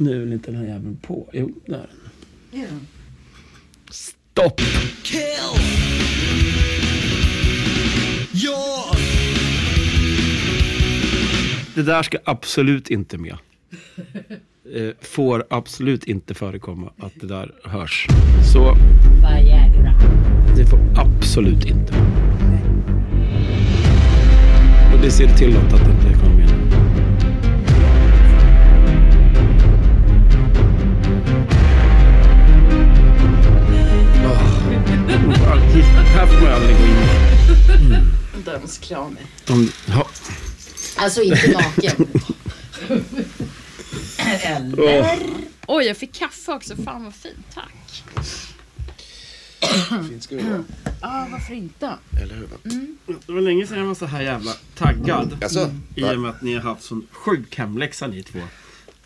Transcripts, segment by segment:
Nu är väl inte den här jäveln på? Jo, där är den. Den? Stopp! Kill. Your Det där ska absolut inte med. Eh, får absolut inte förekomma att det där hörs. Så Viagra. det får absolut inte. Och det ser till att det inte kommer med. Här får man aldrig gå in. Vänta, jag måste klä av mig. Om, ja. Alltså inte naken. Eller? Oj, jag fick kaffe också. Fan vad fint. Tack. Fint ska det vara. Ja, varför inte? Eller hur? Det var länge sedan jag var så här jävla taggad. Alltså, I och med att ni har haft sån sjuk hemläxa ni två.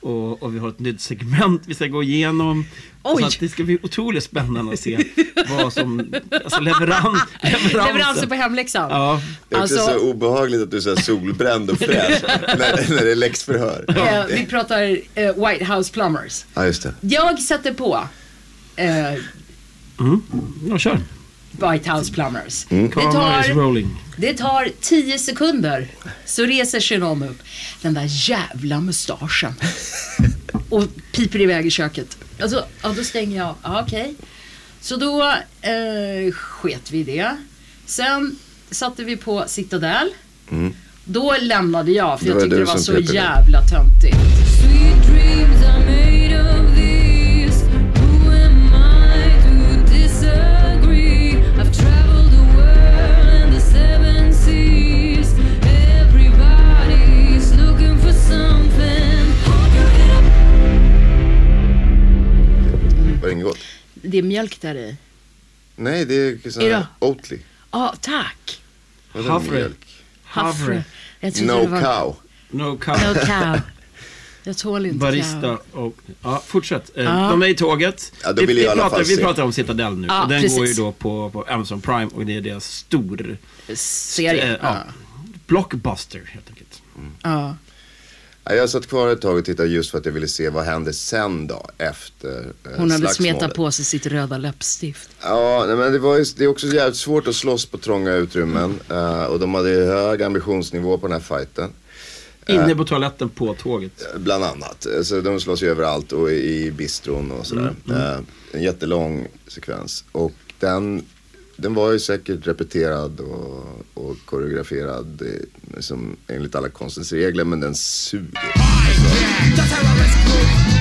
Och, och vi har ett nytt segment vi ska gå igenom. Oj. Så att det ska bli otroligt spännande att se vad som, alltså leverans, leveransen. Leveranser på hemläxan. Ja, det är också Alltså- så obehagligt att du är så solbränd och fräsch när, när det är läxförhör. Eh, vi pratar eh, White House Plumbers. Ja, just det. Jag sätter på eh, ja kör. White House Plumbers. Mm. Det, tar, det tar 10 sekunder så reser sig någon upp. Den där jävla mustaschen. Och piper iväg i köket. Alltså, ja, då stänger jag. Ja, okej. Så då eh, sket vi i det. Sen satte vi på Citadel. Då lämnade jag för jag tyckte det var så jävla töntigt. Det är mjölk där i. Nej, det är sån Är här? Oatly. Ja, tack. Vadå Havre. Havre. No var... cow. No cow. No cow. Jag tål inte Barista och... Ja, fortsätt. Eh, Ja. De är i tåget. Ja, vi, vill vi, pratar, fall vi pratar om Citadel nu. Ja, och den precis. går ju då på, på Amazon Prime och det är deras stor... Serie. eh, ja, blockbuster helt enkelt. Ja. Ja, jag satt kvar ett tag och tittade just för att jag ville se vad hände sen då efter eh, Hon hade slagsmålet. smetat på sig sitt röda läppstift. Ja, nej, men det, var ju, det är också jävligt svårt att slåss på trånga utrymmen. eh, och de hade ju hög ambitionsnivå på den här fighten. Inne på toaletten på tåget. Bland annat. Eh, Så de slåss ju överallt och i bistron och sådär. Eh, en jättelång sekvens. Och den, den var ju säkert repeterad och, och koreograferad eh, liksom, enligt alla konstens regler. Men den suger. The terrorist group.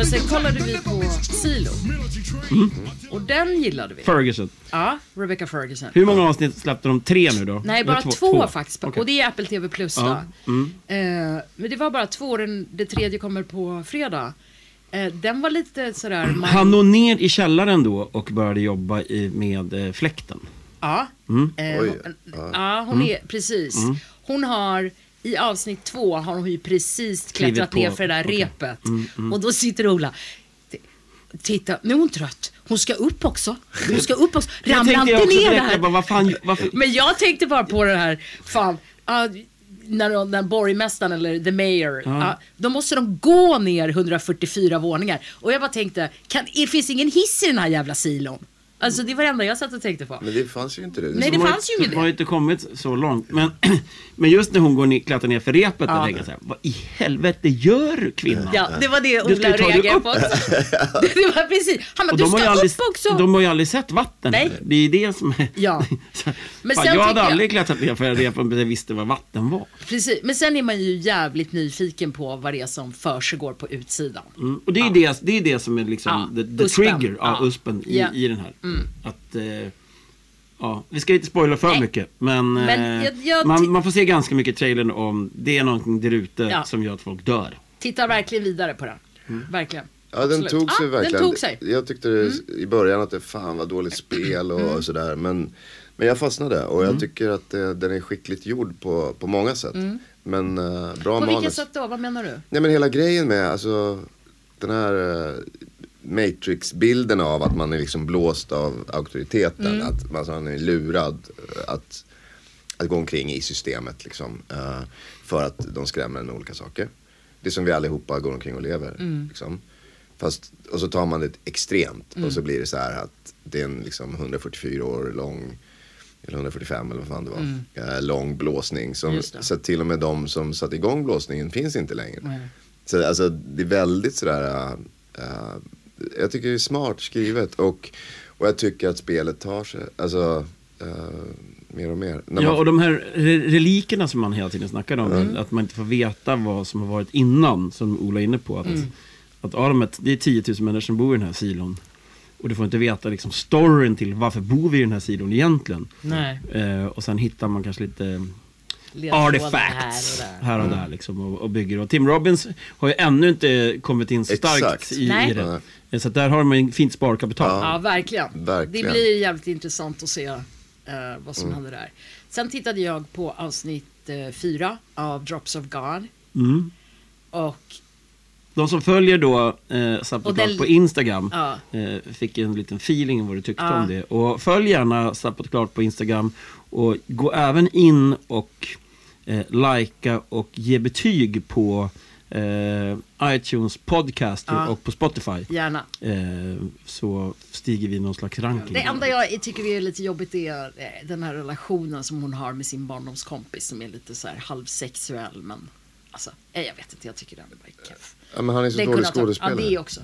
Men sen kollade vi på Silo. Och den gillade vi. Ferguson. Ja, Rebecca Ferguson. Hur många avsnitt släppte de? Tre nu då? Nej, Eller bara två, faktiskt. Okej. Och det är Apple TV Plus då. Ja, mm. Eh, men det var bara två, den, det tredje kommer på fredag. Eh, den var lite sådär... mind- Han når ner i källaren då och började jobba i, med eh, fläkten. Ja. Mm. Eh, Oj, hon, ja. ja, hon är precis. Hon har i avsnitt två har hon ju precis klättrat ner för det där Okej. repet. Och då sitter Ola. "T- Titta, nu är hon trött. Hon ska upp också. Hon ska upp också. Ramla inte ner jag bara, vad fan, varför? Men jag tänkte bara på det här, fan. ja, när, när borgmästaren eller the mayor, ja, då måste de gå ner 144 våningar. Och jag bara tänkte, kan, det finns ingen hiss i den här jävla silon? Alltså det var det enda jag satt och tänkte på. Men det fanns ju inte det. Nej, det De har fanns ju inget De har det. ju inte kommit så långt. Men, men just när hon går ner, klättrar ner för repet, Ja. då tänker jag så här, vad i helvete gör kvinnan? Ja, det var det Du ska Ola ju ta dig reagerade upp. på också. Det var precis. Han bara, du har, ska aldrig, upp också. de har ju aldrig sett vatten. Nej. Det är det som är... Ja. Så- Men Fan, sen jag hade jag- aldrig klättrat ner för en rep om jag visste vad vatten var. Precis. Men sen är man ju jävligt nyfiken på vad det är som försiggår på utsidan. Mm. Och det är, det, det är det som är liksom Ja, the, the trigger, ja, Ja. uspen i, Ja. i den här. Att, eh, ja, vi ska inte spoila för Nej. mycket, men, Men eh, jag- jag man, man får se ganska mycket i trailern om det är någonting där ute Ja. som gör att folk dör. Tittar verkligen vidare på den. Mm. Verkligen. Ja, den Absolut. tog sig Ja, verkligen. Tog sig. Mm. Jag tyckte det, i början att det fan var dåligt spel och sådär. Men, Men jag fastnade och Mm. jag tycker att eh, den är skickligt gjord på, på många sätt. Men eh, bra Mm. På vilket manus. sätt då? Vad menar du? Nej men hela grejen med alltså den här eh, Matrix-bilden av att man är liksom blåst av auktoriteten. Mm. Att alltså, man är lurad eh, att, att gå omkring i systemet liksom. eh, för att de skrämmer en med olika saker. Det som vi allihopa går omkring och lever. Mm. Liksom. Fast, och så tar man det extremt och så blir det så här att det är en liksom 144 år lång eller 145 eller vad fan det var. eh, lång blåsning. Som, Mm. Så till och med de som satte igång blåsningen finns inte längre. Så alltså det är väldigt sådär, uh, jag tycker det är smart skrivet och, och jag tycker att spelet tar sig, alltså uh, mer och mer. När Ja, man, och de här re- relikerna som man hela tiden snackar om, Mm. att man inte får veta vad som har varit innan, som Ola är inne på. Att, Mm. att ja, det är 10 000 människor som bor i den här silon. Och du får inte veta liksom, storyn till varför bor vi i den här silon egentligen. Nej. Eh, och sen hittar man kanske lite artifacts här och där. här och där liksom, och, och bygger. Och Tim Robbins har ju ännu inte kommit in så starkt Exakt. i, Nej. i det. Så där har man ju fint sparkapital. Ja, verkligen. Verkligen. Det blir jävligt intressant att se eh, vad som Mm. händer där. Sen tittade jag på avsnitt eh, fyra av Drops of God. Mm. Och De som följer då eh, den- på Instagram Ja. eh, fick en liten feeling om vad du tyckte Ja. om det. Och följ gärna Subpotcast på Instagram och gå även in och eh, likea och ge betyg på eh, iTunes podcast Ja. och på Spotify. gärna. Eh, så stiger vi någon slags ranking. Det enda jag tycker är lite jobbigt är eh, den här relationen som hon har med sin barndomskompis som är lite så här halvsexuell men alltså, eh, jag vet inte, jag tycker den är bara keff. ja, men han är så dålig skådespelare. Ja, det också.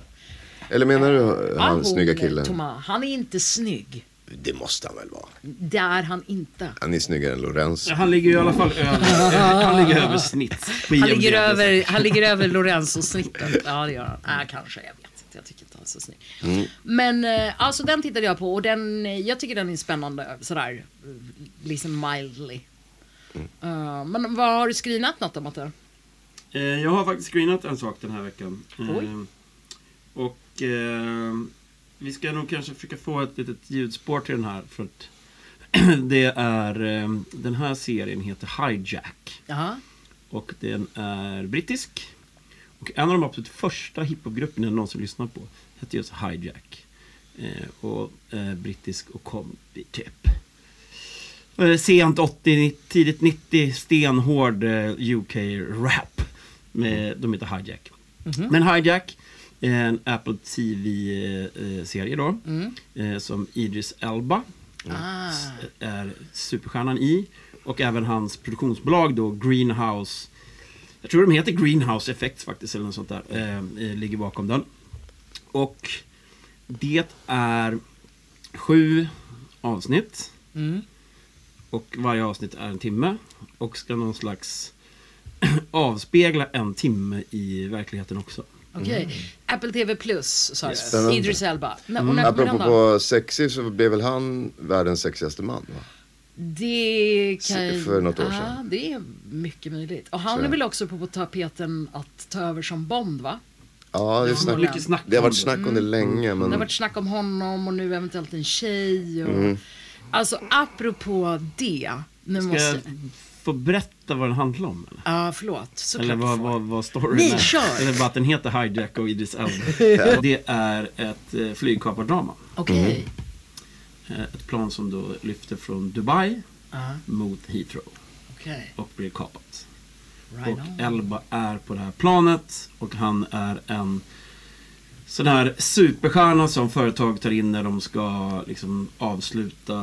Eller menar du Ja, han hon, snygga eh, killen? Thomas, han är inte snygg. Det måste han väl vara? Det är han inte. Han är snyggare än Lorenz. Han ligger ju i alla fall över, han ligger över snitt. Han ligger över, han ligger över Lorenzo-snittet. Ja, det gör han. Äh, kanske, jag vet inte. Jag tycker inte han är så snygg. Men eh, alltså den tittade jag på och den, eh, jag tycker den är spännande sådär, eh, liksom mildly. Eh, men vad har du screenat något om? Eh, jag har faktiskt screenat en sak den här veckan. Oj. och eh, vi ska nog kanske försöka få ett litet ljudspår till den här. För att det är, eh, den här serien heter Hijack. Jaha. Och den är brittisk. Och en av de absolut första hiphopgrupperna jag någonsin lyssnat på hette just Hijack. Eh, och eh, brittisk och kom typ eh, sent 80, tidigt 90 stenhård eh, UK-rap. De heter Hijack. Men Hijack en Apple TV-serie då. Eh, som Idris Elba Ah. är superstjärnan i. Och även hans produktionsbolag då, Greenhouse. Jag tror de heter Greenhouse Effects faktiskt, eller något sånt där. Eh, eh, ligger bakom den. Och det är sju avsnitt. Mm. Och varje avsnitt är en timme. Och ska någon slags avspegla en timme i verkligheten också. Okej. Apple TV Plus sa du. Spännande. Idris Elba. Kommer den Apropå på sexig så blev väl han världens sexigaste man? Va? Det kan För något år sedan. det är mycket möjligt. Och han Så. är väl också på, på tapeten att ta över som Bond va? Ja, det, är snack, Mycket snack det har varit snack om det länge men... Det har varit snack om honom och nu eventuellt en tjej. Och... Mm. Alltså apropå det. Nu Ska måste... jag få berätta vad den handlar om? Eller? Ja, förlåt. Såklart Eller vad, vad, vad storyn Nej, är. kör! Eller bara att den heter Hijack och Idris Elba. Det är ett eh, flygkapardrama. Okej. Eh, Ett plan som då lyfter från Dubai Ja, mot Heathrow okej. och blir kapat. Right Och on. Elba är på det här planet och han är en sån här superstjärna som företag tar in när de ska liksom avsluta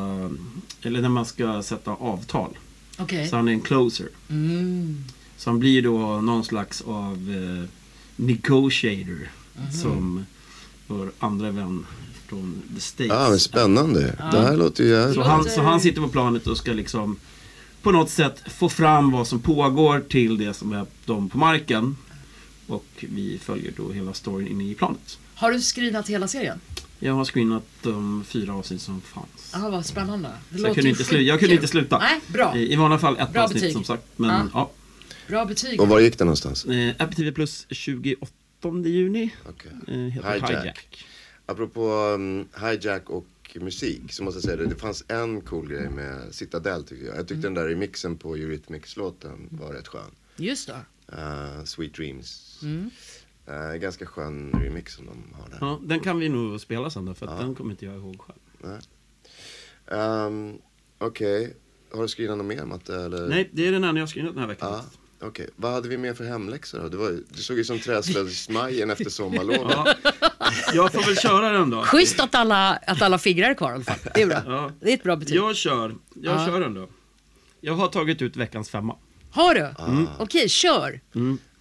eller när man ska sätta avtal. Okej. Så han är en closer. Mm. Så han blir då någon slags av eh, negotiator som vår andra vän från the States. Ja, men spännande. Det här låter ju jävligt... Så han, så han sitter på planet och ska liksom på något sätt få fram vad som pågår till det som är de på marken. Och vi följer då hela storyn inne i planet. Har du screenat hela serien? Jag har screenat de fyra avsnitt som fanns. Ja, vad spännande. Det Så jag kunde, inte slu- jag kunde inte sluta. Nej, bra. I, I vanliga fall ett Bra avsnitt betyg. som sagt. Men Ja. ja. Bra betyg. Och var gick den någonstans? Eh, Apple TV Plus 28 juni. Okej. Eh, heter Hijack. Hijack. Apropå um, hijack och musik så måste jag säga det. Det fanns en cool grej med Citadel tycker jag. Jag tyckte den där remixen på Eurythmics-låten var rätt skön. Just det. Eh, Sweet Dreams. Mm. Eh, ganska skön remix som de har där. Ja, den kan vi nog spela sen då, för att den kommer inte jag ihåg själv. Um, Okej, har du skrivit något mer Matte? Eller? Nej, det är den enda jag har skrivit den här veckan. Ja, Okej, vad hade vi mer för hemläxor då? Det, var, du såg ju som träslöjdsmajen efter sommarlovet. Ja, jag får väl köra den då. Schysst att alla, att alla fingrar är kvar i alla fall. Det är bra. Ja. Det är ett bra betyg. Jag kör, jag Ja. kör den då. Jag har tagit ut veckans femma. Har du? Ah. Okej, kör.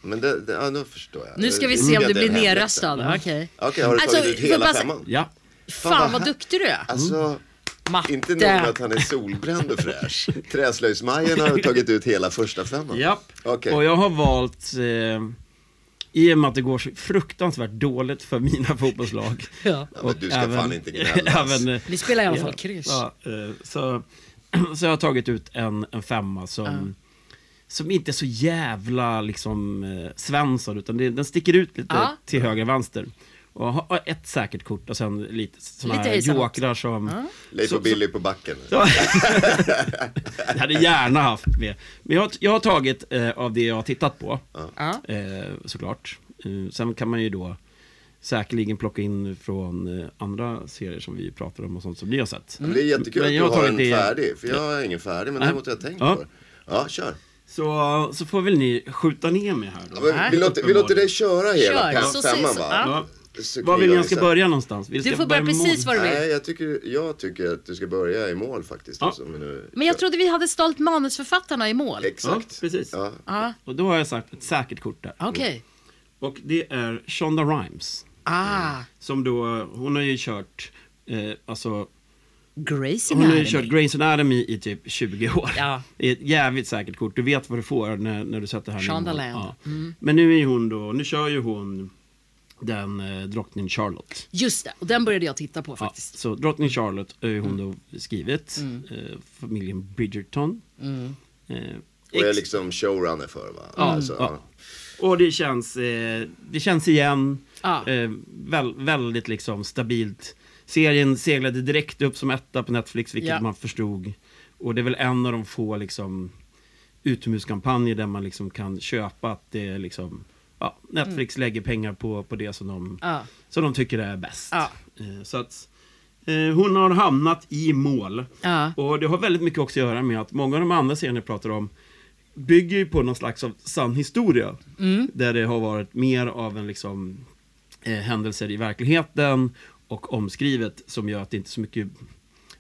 Men det, det, ja, nu förstår jag. Nu ska vi se om det du blir nerröstad. Okej. Okej, har du Alltså, tagit ut får hela bara femman? Ja. Fan vad duktig du är. Alltså, Matte. inte nog med att han är solbränd och fräsch. Träslöjdsmajen har tagit ut hela första femman. Japp. Okej. Och jag har valt, eh, i och med att det går så fruktansvärt dåligt för mina fotbollslag. Ja. Ja, men du ska fan inte gnälla. även, eh, Vi spelar i alla fall kryss. Ja, eh, så, så jag har tagit ut en, en femma som, som inte är så jävla liksom eh, Svensson, utan det, den sticker ut lite Ja. till höger och vänster. Och har ett säkert kort och sen lite sådana här jokrar som... Leif Så- och Billy på backen. Ja. jag hade gärna haft med. Men jag, har- jag har tagit eh, av det jag har tittat på, Ja. eh, såklart. Eh, sen kan man ju då säkerligen plocka in från eh, andra serier som vi pratar om och sånt som ni har sett. Men det är jättekul Men att du har en det- färdig. För jag har ingen färdig, men däremot har jag tänkt Ja. på det. Ja, kör. Så, så får väl ni skjuta ner mig här då. Ja, men vi, låter, vi låter dig köra hela Kör, så femman va? ja. Var vill ni jag ska börja någonstans? Vill Du får börja precis var du vill. Nej, jag tycker, jag tycker att du ska börja i mål faktiskt. Ja. Alltså, men nu, Men jag trodde vi hade stalt manusförfattarna i mål. Ja, Exakt. precis. Ja. Ja, Och då har jag sagt ett säkert kort där. okej. Och det är Shonda Rhimes. Ah, Som då, hon har ju kört, eh, alltså Gracie Hon har ju Anatomy. kört Grey's Anatomy i typ 20 år. Ja. Det är ett jävligt säkert kort. Du vet vad du får när, när du sätter mål. Shondaland. Ja. Mm. Men nu är hon då, nu kör ju hon den eh, drottning Charlotte. Just det, och den började jag titta på Ja, faktiskt. så drottning Charlotte har ju hon Mm. då skrivit. Eh, familjen Bridgerton. Mm. Eh, Och är liksom showrunner för va? Ja, Alltså, ja. Och det känns, eh, det känns igen. Ja. Eh, väl, väldigt liksom stabilt. Serien seglade direkt upp som etta på Netflix, vilket Ja. man förstod. Och det är väl en av de få liksom, utomhuskampanjer där man liksom kan köpa att det är liksom, ja, Netflix lägger pengar på, på det som de, Mm. Ja. som de tycker är bäst. Ja. Eh, så att eh, hon har hamnat i mål. Ja. Och det har väldigt mycket också att göra med att många av de andra serierna jag pratar om bygger ju på någon slags av sann historia. Mm. Där det har varit mer av en liksom eh, händelser i verkligheten och omskrivet som gör att det inte är så mycket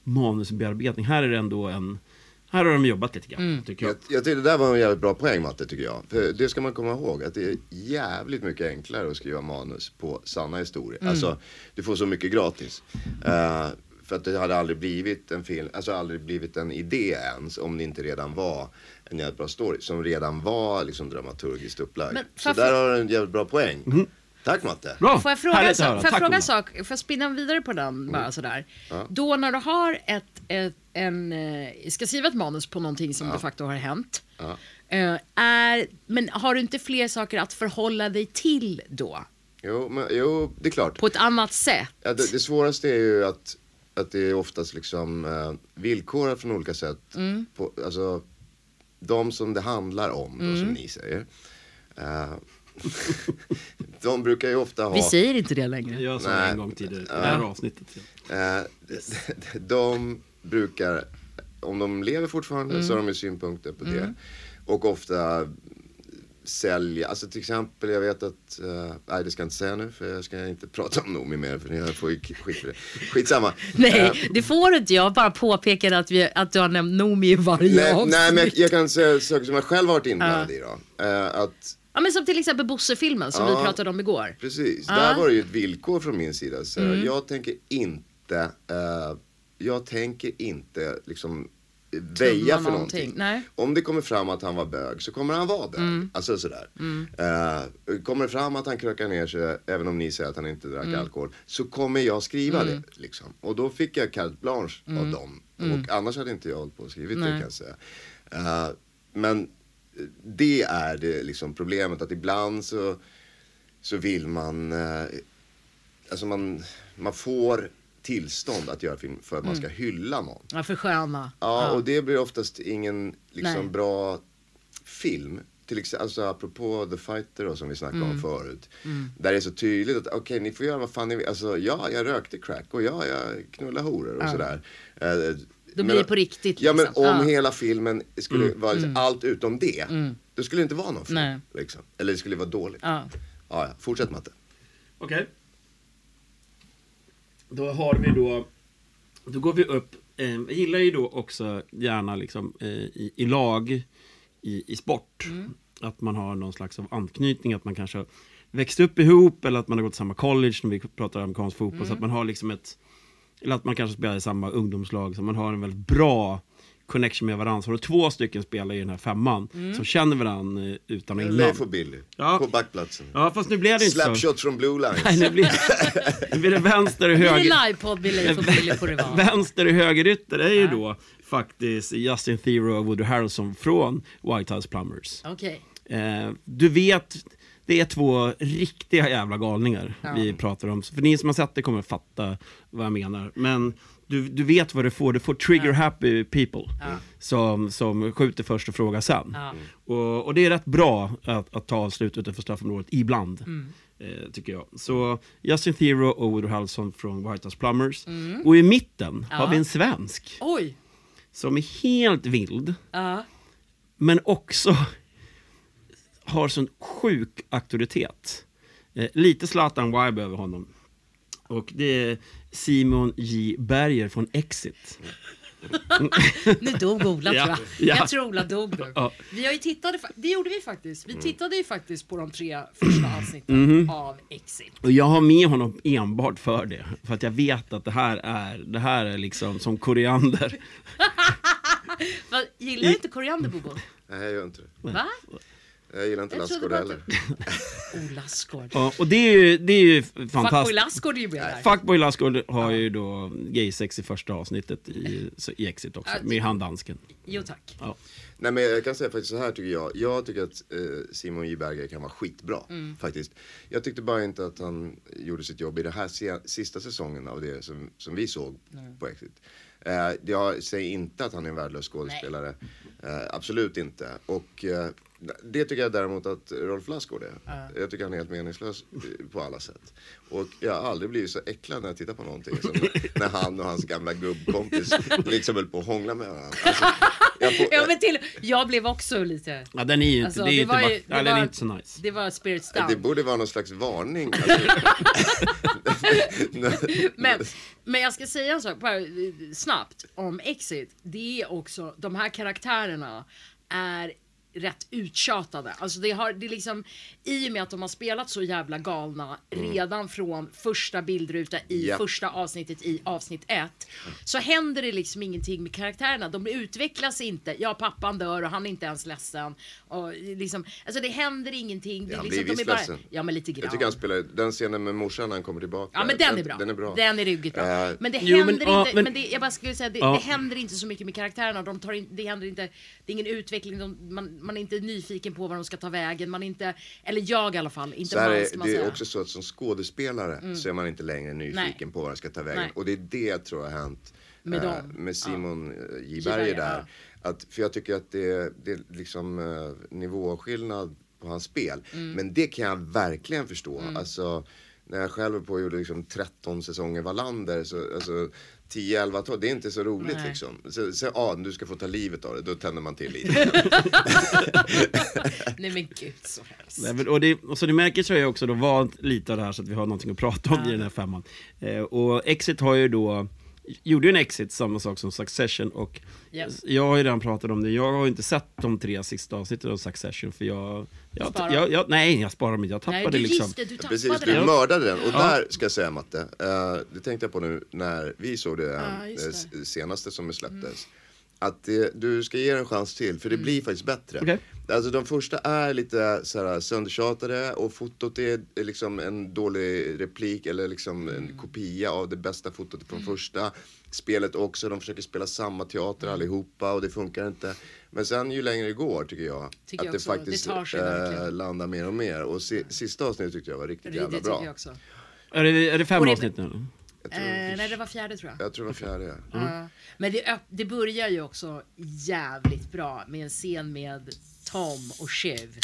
manusbearbetning. Här är det ändå en här har de jobbat lite grann, Mm. tycker jag. Jag, jag tycker det där var en jävligt bra poäng Matte, tycker jag. För det ska man komma ihåg, att det är jävligt mycket enklare att skriva manus på sanna historier. Mm. Alltså, du får så mycket gratis. Eh, för att det hade aldrig blivit en film, alltså aldrig blivit en idé ens om det inte redan var en jävligt bra story. Som redan var liksom dramaturgiskt upplagd. Så där har du en jävligt bra poäng. Tack Matte. Bra! Får jag fråga, Härligt höra. får jag fråga en sak? Får jag spinna vidare på den bara sådär? Ja. Då när du har ett, ett en, eh, ska skriva ett manus på någonting som de facto har hänt. Ja. eh, Är, men har du inte fler saker att förhålla dig till då? Jo, men, jo, det är klart. På ett annat sätt? Ja, det, det svåraste är ju att, att det är oftast liksom eh, villkorat från olika sätt. Mm. På, alltså, de som det handlar om, då, Mm. som ni säger. Eh, de brukar ju ofta ha... Vi säger inte det längre. Jag sa Nej. en gång tidigare i det här avsnittet. Eh, de brukar, om de lever fortfarande Mm. så har de ju synpunkter på det. Och ofta sälja, alltså till exempel jag vet att, eh, nej det ska jag inte säga nu för jag ska inte prata om Noomi mer för jag får ju skit för det. Skitsamma. Nej, det får du inte. Jag bara påpekade att, vi, att du har nämnt Noomi i varje Nej, avsnitt. nej men jag, jag kan säga saker som jag själv har varit inblandad i då. Eh, att, Ja, men som till exempel Bosse-filmen som Ja. vi pratade om igår. precis, där var det ju ett villkor från min sida. Så Mm. jag tänker inte, eh, jag tänker inte liksom väja för någonting. någonting. Nej. Om det kommer fram att han var bög så kommer han vara bög. Mm. Alltså sådär. Eh, kommer det fram att han krökar ner sig, även om ni säger att han inte drack Mm. alkohol, så kommer jag skriva det. Liksom. Och då fick jag carte blanche av dem. Och annars hade inte jag hållit på och skrivit det Mm. Kan jag säga. Eh, men det är det liksom problemet att ibland så, så vill man, eh, alltså man, man får tillstånd att göra film för att man ska hylla någon. Ja, för sköna. Ja, och det blir oftast ingen liksom, Nej. bra film. Till exempel, alltså apropå The Fighter då, som vi snackade Mm. om förut. Där det är så tydligt att okej, ni får göra vad fan ni vill. Alltså ja, jag rökte crack och ja, jag knullade horor och sådär. Eh, Då men- blir det på riktigt. Ja, men liksom. om. Mm. hela filmen skulle vara liksom allt utom det. Då skulle det inte vara någon film. Nej. Liksom. Eller det skulle vara dåligt. Ja. Ja, ja. Fortsätt Matte. Okej. Då har vi då... Då går vi upp. Eh, jag gillar ju då också gärna liksom eh, i, i lag i, i sport. Att man har någon slags av anknytning. Att man kanske växt upp ihop eller att man har gått samma college när vi pratar amerikansk fotboll. Så att man har liksom ett... Eller att man kanske spelar i samma ungdomslag. Så man har en väldigt bra connection med varandra. Så har du två stycken spelare i den här femman som känner varandra eh, utan och innan. Leif och Billy. Ja. På backplatsen. Ja, fast nu blev det inte så. Slapshot från Blue Lines. Nej, nu blir, nu blir det vänster och Blir höger. det livepodd med Leif och Billy det vara. Vänster och högerytter är ju då faktiskt Justin Theroux och Woody Harrelson från White House Plumbers. Okej. Eh, du vet, det är två riktiga jävla galningar Ja. vi pratar om. För ni som har sett det kommer fatta vad jag menar. Men du, du vet vad du får. Du får trigger happy people. Som, som skjuter först och frågar sen. Ja. Och, och det är rätt bra att, att ta avslut utanför straffområdet ibland. Mm. Eh, tycker jag. Så Justin Theroux och Woody Harrelson från White House Plumbers. Mm. Och i mitten har Ja. vi en svensk Oj. som är helt vild. Ja. Men också har sån sjuk auktoritet. Eh, lite Zlatan vibe över honom. Och det är Simon J. Berger från Exit. Nu dog Ola Ja, tror jag. ja. Jag tror Ola dog nu. Ja. Vi har ju tittade, det gjorde vi faktiskt. Mm. Vi tittade ju faktiskt på de tre första avsnitten Mhm. av Exit. Och jag har med honom enbart för det. För att jag vet att det här är, det här är liksom som koriander. Gillar du inte koriander Bobo? Nej, jag gör inte det. Va? Jag gillar inte Lassgård heller. Oh, Lassgård. Ja, och det är ju, det är ju Fuckboy fantastiskt. Lassgård är ju med där. Fuckboy Lassgård har ju då gaysex i första avsnittet i, i Exit också. Ja, Med han dansken. Jo tack. Ja. Nej men jag kan säga faktiskt så här tycker jag. Jag tycker att eh, Simon J Berger kan vara skitbra. Mm. Faktiskt. Jag tyckte bara inte att han gjorde sitt jobb i den här se- sista säsongen av det som, som vi såg på Exit. Eh, jag säger inte att han är en värdelös skådespelare. Eh, absolut inte. Och eh, det tycker jag däremot att Rolf Lassgård är. Jag tycker han är helt meningslös på alla sätt. Och jag har aldrig blivit så äcklad när jag tittar på någonting som när han och hans gamla gubbkompis liksom höll på att hångla med varandra. Alltså, jag får, Ja, men till, jag blev också lite... ja, den är ju inte, Alltså, det är ju inte var bara, ju- ja, inte så nice. Det var Spirits Det Down. borde vara någon slags varning. Alltså, Men, men jag ska säga en sak bara eh, snabbt om Exit. Det är också, de här karaktärerna är rätt uttjatade. Alltså det har, det liksom, i och med att de har spelat så jävla galna redan från första bildruta i Ja. första avsnittet i avsnitt ett. Så händer det liksom ingenting med karaktärerna. De utvecklas inte. Ja, pappan dör och han är inte ens ledsen. Och liksom, alltså det händer ingenting. Det är han liksom, blir de är visst bara, ledsen. Ja, men lite grann. Jag tycker han spelar, den scenen med morsan när han kommer tillbaka. Ja men den är bra. Den är bra. Den är ruggigt bra. Eh, men det jo, men- händer ja, inte, men- men, det, jag bara skulle säga, det, Ja. det händer inte så mycket med karaktärerna. De tar in, det händer inte, det är ingen utveckling, de, man, man är inte nyfiken på var de ska ta vägen. Man inte, eller jag i alla fall, inte Så man är, man det är också så att som skådespelare så är man inte längre nyfiken Nej. på var den ska ta vägen. Nej. Och det är det jag tror har hänt Med dem. med Simon eh, J. Berger där. Att, för jag tycker att det, det är liksom eh, nivåskillnad på hans spel. Mm. Men det kan jag verkligen förstå. Alltså, när jag själv på och gjorde liksom 13 säsonger Wallander, så alltså 10, 11, 12, det är inte så roligt Nej. liksom. Så, så ja, du ska få ta livet av det, då tänder man till lite. Nej men gud så hemskt. Nej, men- Och, det, och så ni märker så har jag också då valt lite av det här så att vi har någonting att prata om i den här femman. Eh, och Exit har ju då, gjorde ju en Exit, samma sak som Succession och Ja. jag har ju redan pratat om det, jag har ju inte sett de tre sista avsnitten av Succession för jag, jag, jag, jag nej jag sparar dem inte, jag Nej tappade du liksom. just det, du tappade Precis, du den. mördade den. Och Ja. där ska jag säga Matte, eh, det tänkte jag på nu när vi såg det, eh, det. Mm. senaste som släpptes. Att det, du ska ge den en chans till, för det Mm. blir faktiskt bättre. Okej. Alltså de första är lite så här söndertjatade och fotot är är liksom en dålig replik eller liksom Mm. en kopia av det bästa fotot från första. Spelet också, de försöker spela samma teater Mm. allihopa och det funkar inte. Men sen ju längre det går tycker jag Tycker att jag det också, faktiskt det sig eh, landar mer och mer. Och si, sista avsnittet tyckte jag var riktigt Det, det jävla tycker bra. jag också. Är det, är det fem det- avsnitt nu? Eh, nej, det var fjärde tror jag. jag tror det var fjärde. ja. Ja. Men det, det börjar ju också jävligt bra med en scen med Tom och Shiv.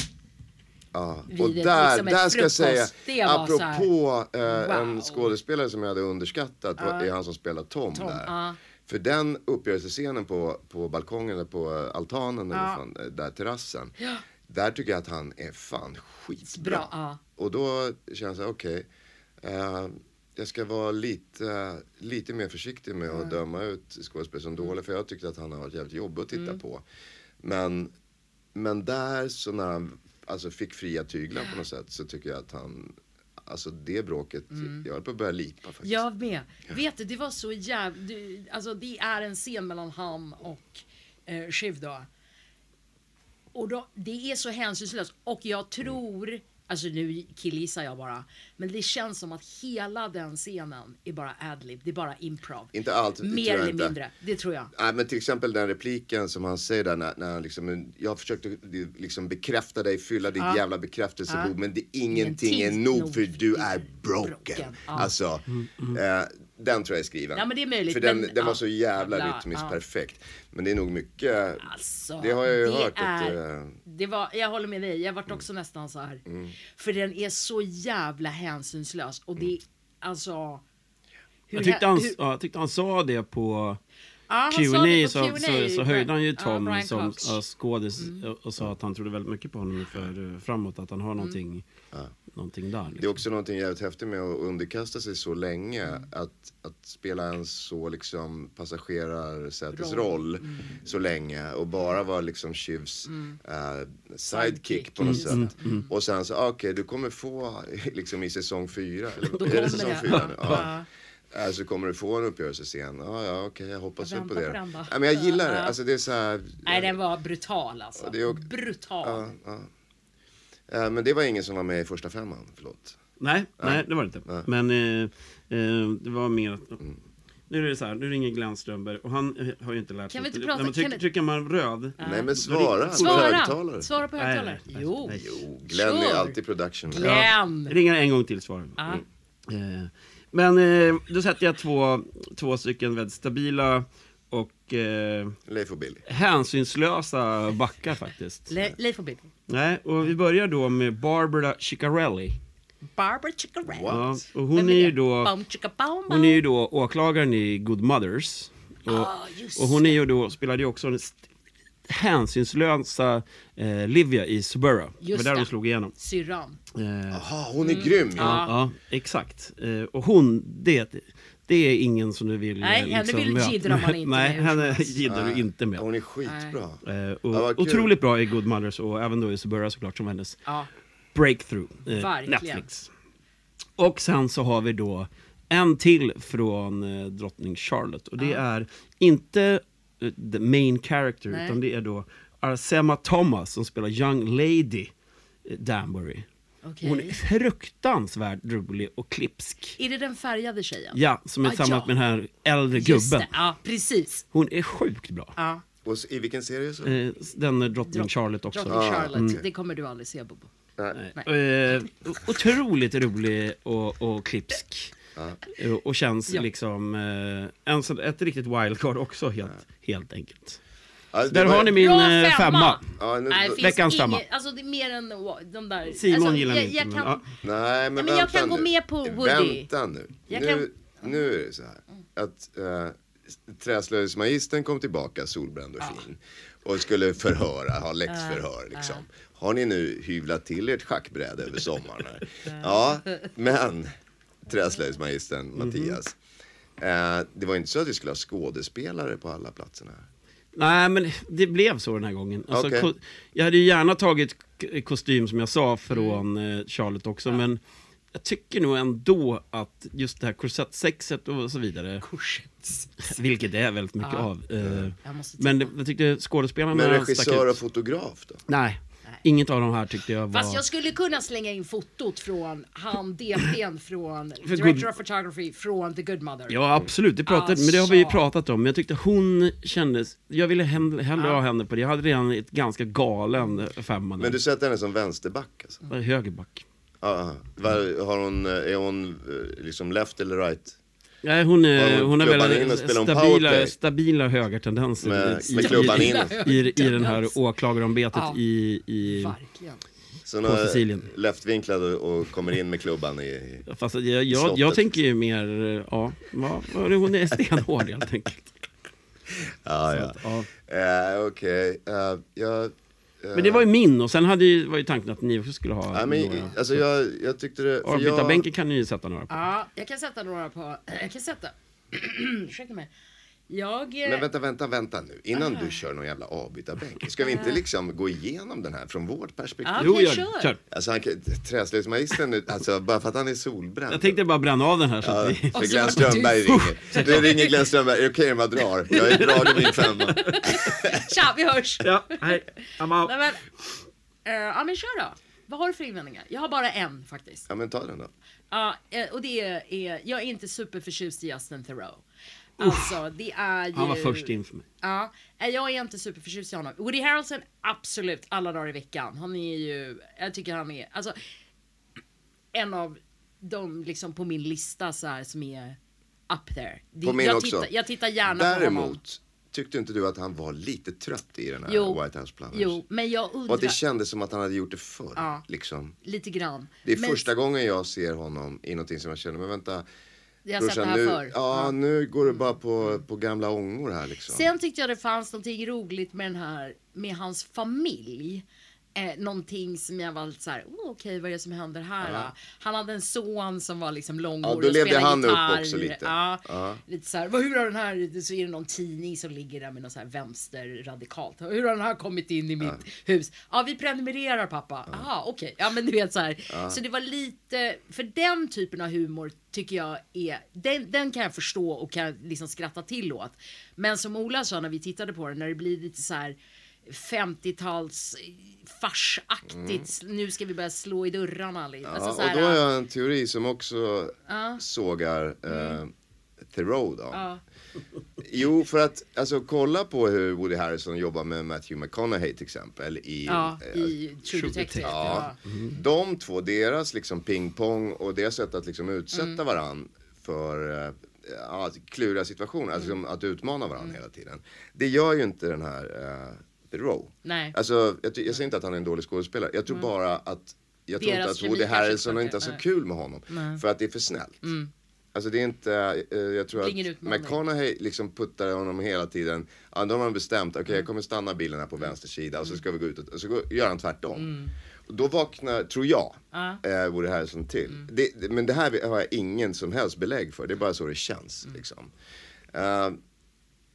Ja. Vid Och ett- där, liksom där ska jag säga, så här, apropå eh, en wow. skådespelare som jag hade underskattat, var, är han som spelar Tom, Tom, där. ja. För den uppgörelsescenen på, på balkongen eller på altanen, eller Ja. fan, där terrassen. Ja. Där tycker jag att han är fan skitbra. Bra, ja. Och då känns det, okej. eh, jag ska vara lite, lite mer försiktig med att döma ut skådespelare som dåliga. För jag tyckte att han har varit jävligt jobbig att titta Mm. på. Men, men där så när han alltså, fick fria tyglar på något sätt så tycker jag att han Alltså det bråket, jag höll på att börja lipa faktiskt. Mm. Jag med. Vet du, det var så jävligt... Alltså det är en scen mellan han och eh, Shiv då. Och då, det är så hänsynslöst. Och jag tror, alltså nu killgissar jag bara, men det känns som att hela den scenen är bara adlib, det är bara improv. Inte allt, Mer eller inte. mindre, det tror jag. Nej men till exempel den repliken som han säger där när, när han liksom, jag försökte liksom bekräfta dig, fylla ditt Ja. jävla bekräftelsebehov Ja. men det, ingenting är Ingenting nog för nog du för är du är broken. broken. Ja. Alltså, eh, den tror jag är skriven. Ja, men det är möjligt, För den, men, den var ja, så jävla bla, rytmiskt ja. perfekt. Men det är nog mycket, Alltså, det har jag ju det hört är, att eh, Mm. det var, Jag håller med dig, jag vart också nästan så här. För den är så jävla hänsynslös. Och det, alltså... hur Jag tyckte, han, hur- ja, jag tyckte han sa det på Sa Q&A så, så, så höjde han ju Tom Brian som skådis och- och sa att han trodde väldigt mycket på honom för eh, framåt, att han har någonting, någonting där. Det är Liksom. också någonting jävligt häftigt med att underkasta sig så länge. Att, att spela en så liksom passagerarsätesroll så länge och bara vara liksom Shivs eh, sidekick på något Just sätt. Och sen så, ah, okej du kommer få liksom i säsong fyra, eller är det säsong det. fyra nu? Ja. Ja. Så kommer du få en uppgörelsescen. Ja, ja, okej, jag hoppas Jag väl på det. på den ja, men jag gillar det. Ja. Alltså det är så här. Nej, den var brutal alltså. Ja, det är- Brutal. Ja, ja. Eh, Men det var ingen som var med i första femman, förlåt. Nej, nej, det var det inte. Nej. Men eh, eh, det var mer att... Nu är det så här, nu ringer Glenn Strömberg och han eh, har ju inte lärt Kan vi sig. inte prata- När man kan trycker, vi- trycker man röd. Nej men svara på Svara! högtalare. Svara på Nej, högtalare. nej, nej, Jo. nej. Jo, Glenn är Kör. alltid production. Glenn! Ringer en gång till svarar Ja. Eh, Men eh, då sätter jag två, två stycken väldigt stabila och eh, Leif och Billy. hänsynslösa backar faktiskt. Le- Leif och Bill. Nej, och vi börjar då med Barbara Ciccarelli. Barbara Chicarelli. Ja, och hon är ju då, hon är ju då åklagaren i Good Mothers. Och, Ah, just och hon är ju då, spelade ju också st- hänsynslösa eh, Livia i Suburra. Det Just var där det. hon slog igenom. Syrran. Eh, Jaha, hon är grym ja. Ja, ja exakt. Eh, och hon, det, det är ingen som du vill Nej, eh, henne vill möta. man inte Nej, med henne jiddrar du inte med. Hon är skitbra. Eh, Ja, och, otroligt bra i Good Mothers och även då i Suburra såklart som hennes Ja. breakthrough. Eh, Verkligen. Netflix. Och sen så har vi då en till från eh, drottning Charlotte. Och det är inte eh, the main character, Nej. utan det är då Arsema Thomas som spelar Young Lady eh, Danbury. Okej. Hon är fruktansvärt rolig och klipsk. Är det den färgade tjejen? Ja, som är Ah, tillsammans ja. med den här äldre Just gubben. det. Ja, precis. Hon är sjukt bra. Ja. Och i vilken serie så? Eh, den är drottning Drott- Charlotte också. Drottning Ah, Charlotte. okej. Det kommer du aldrig se Bobo. Nej. Eh, otroligt rolig och, och klipsk. Och känns Ja. liksom eh, en, ett riktigt wildcard också helt, helt enkelt. Ja, det Där var- har ni min Bra eh, femma. Ja, nu, Nej, Veckans inget, femma. Alltså det är mer än de där... Simon alltså, gillar jag, inte, jag men, kan, ja. Nej, men, men jag kan gå nu. med på Woody. Vänta nu. Jag nu, kan- nu är det så här. Att uh, Träslöjdsmagistern kom tillbaka solbränd och fin. Och skulle förhöra, ha läxförhör liksom. Har ni nu hyvlat till ert schackbräde över sommaren? ja, men Träslöjdsmagistern Mhm. Mattias. eh, det var inte så att vi skulle ha skådespelare på alla platserna. Nej, men det blev så den här gången. Alltså, ko- jag hade ju gärna tagit kostym som jag sa från eh, Charlotte också, men jag tycker nog ändå att just det här korsettsexet och så vidare, vilket det är väldigt mycket Ja. av. Eh, Jag måste men det, jag tyckte skådespelarna Men regissör och fotograf då? Nej, inget av de här tyckte jag var... Fast jag skulle kunna slänga in fotot från han DPn från Director Good- of Photography från The Good Mother. Ja absolut, det, pratade, men det har vi ju Alltså. pratat om. Men jag tyckte hon kändes, jag ville hellre, Ja. ha henne på det. Jag hade redan ett ganska galen femma Men du sätter henne som vänsterback alltså? Högerback. Ja. Var- har hon, är hon eh, liksom left eller right? Nej, hon, är, Hon hon har om stabila, stabila högertendenser Med- i, med i, klubban i, in. i, i den här åklagarambetet Ja. i, i Verkligen. Så På Sicilien. leftvinklad och, och kommer in med klubban i... Fast jag, jag, jag tänker ju mer, ja, vad, vad, hon är stenhård helt enkelt. Ja, Så ja. ja. Eh, Okej, eh, jag... eh, Men det var ju min och sen hade ju, var ju tanken att ni också skulle ha Ja, men, några. alltså jag, jag tyckte det... för jag- Avbytarbänken kan ni ju sätta några på. Ja, jag kan sätta några på... Jag kan sätta... Ursäkta mig. Jag... eh, Men vänta, vänta, vänta nu. Innan du kör någon jävla avbytarbänk. Ska vi inte liksom gå igenom den här från vårt perspektiv? Ja. Jo, gör kör. Alltså, han träslöjdsmagistern, alltså bara för att han är solbränd. Jag tänkte bara bränna av den här så Ja, att vi... för Glenn Strömberg du- ringer. Du ringer Glenn Strömberg, är det okej om jag drar? Jag har dragit min femma. Tja, vi hörs! Ja, hej. I'm out. Nej, men, eh, ja, men kör då. Vad har du för invändningar? Jag har bara en faktiskt. Ja men ta den då. Ja, eh, och det är, är... Jag är inte superförtjust i Justin Theroux. Alltså, det är ju... Han var först in för mig. Ja, eh, jag är inte superförtjust i honom. Woody Harrelson, absolut, alla dagar i veckan. Han är ju, jag tycker han är, alltså en av de liksom på min lista så här som är up there. Det- På min jag, också. Tittar, jag tittar gärna på honom. Däremot, tyckte inte du att han var lite trött i den här Jo, White House Planners? Jo, men jag Och undrar att det kändes som att han hade gjort det förr. Ja. Liksom. lite grann. Det är men, första gången jag ser honom i någonting som jag känner, men vänta. Jag har sett det här nu, förr. Ja, nu går det bara på, på gamla ångor här liksom. Sen tyckte jag det fanns någonting roligt med den här, med hans familj. Eh, någonting som jag var lite såhär, oh, okej vad är det som händer här? Ja. Han hade en son som var liksom långhårig Ja, då och levde han upp också lite. Ja, Ja. Lite såhär, vad, hur har den här, så är det någon tidning som ligger där med någon så här vänsterradikalt. Hur har den här kommit in i mitt hus? Ja, vi prenumererar pappa. Jaha, okej. Ja, men du vet så här. Så det var lite, för den typen av humor tycker jag är, den, den kan jag förstå och kan liksom skratta till åt. Men som Ola sa när vi tittade på den, när det blir lite så här 50-tals farsaktigt. Nu ska vi börja slå i dörrarna. Liksom. Ja, Alltså, så och då har jag en teori som också Ja. sågar eh, Theroux då. Ja. Jo, för att alltså, kolla på hur Woody Harrelson jobbar med Matthew McConaughey till exempel i, Ja, eh, i True Detective. Ja. Ja. De två, deras liksom pingpong och deras sätt att liksom utsätta Mm. varann för eh, ja, kluriga situationer, alltså Mm. liksom att utmana varandra hela tiden. Det gör ju inte den här uh, Theroux. Nej. Mm. Alltså, jag, jag säger inte att han är en dålig skådespelare. Jag tror bara att jag tror inte att Woody Harrelson funkar. inte har så Nej. kul med honom. För att det är för snällt. Alltså det är inte, eh, jag tror är att. McConaughey liksom puttar honom hela tiden. Ja, då har man bestämt, okej jag kommer stanna bilen här på vänster sida och så ska vi gå ut och, så går, gör han tvärtom. Och då vaknar, tror jag, Ja. eh, Woody Harrelson till. Det, det, men det här har jag ingen som helst belägg för, det är bara så det känns. Liksom. Eh,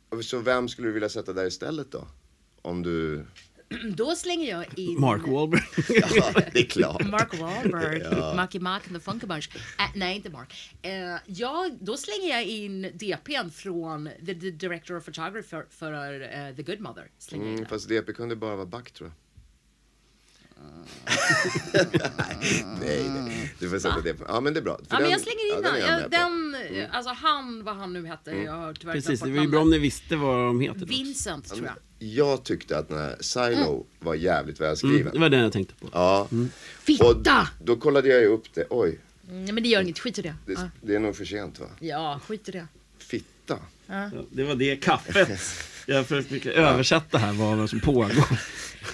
och så vem skulle du vilja sätta där istället då? Om du... Då slänger jag in Mark Wahlberg. Ja, det är klart. Mark Wahlberg, Marky Mark and the Funky Bunch. Äh, nej, inte Mark. Eh, ja, då slänger jag in DPn från the, the Director of Photography för, för eh, The Good Mother. Slänger Mm, fast DP kunde bara vara back tror jag. nej, nej. Du får sätta det på. Ja men det är bra. För Ja, men den- jag slänger in ja, den. är jag Ja, med på. den alltså han, vad han nu hette. Jag har tyvärr Precis, det var ju bra om ni visste vad de heter. Vincent, tror jag. Jag tyckte att den här Silo var jävligt välskriven. Mm, det var den jag tänkte på. Ja. Och Fitta! då kollade jag ju upp det. Oj, Mm, men det gör inget, skit i det. det, Ja, det är nog för sent va? ja skit i det. Fitta. Ja, det var det kaffet. Jag försökte översätta här vad som pågår.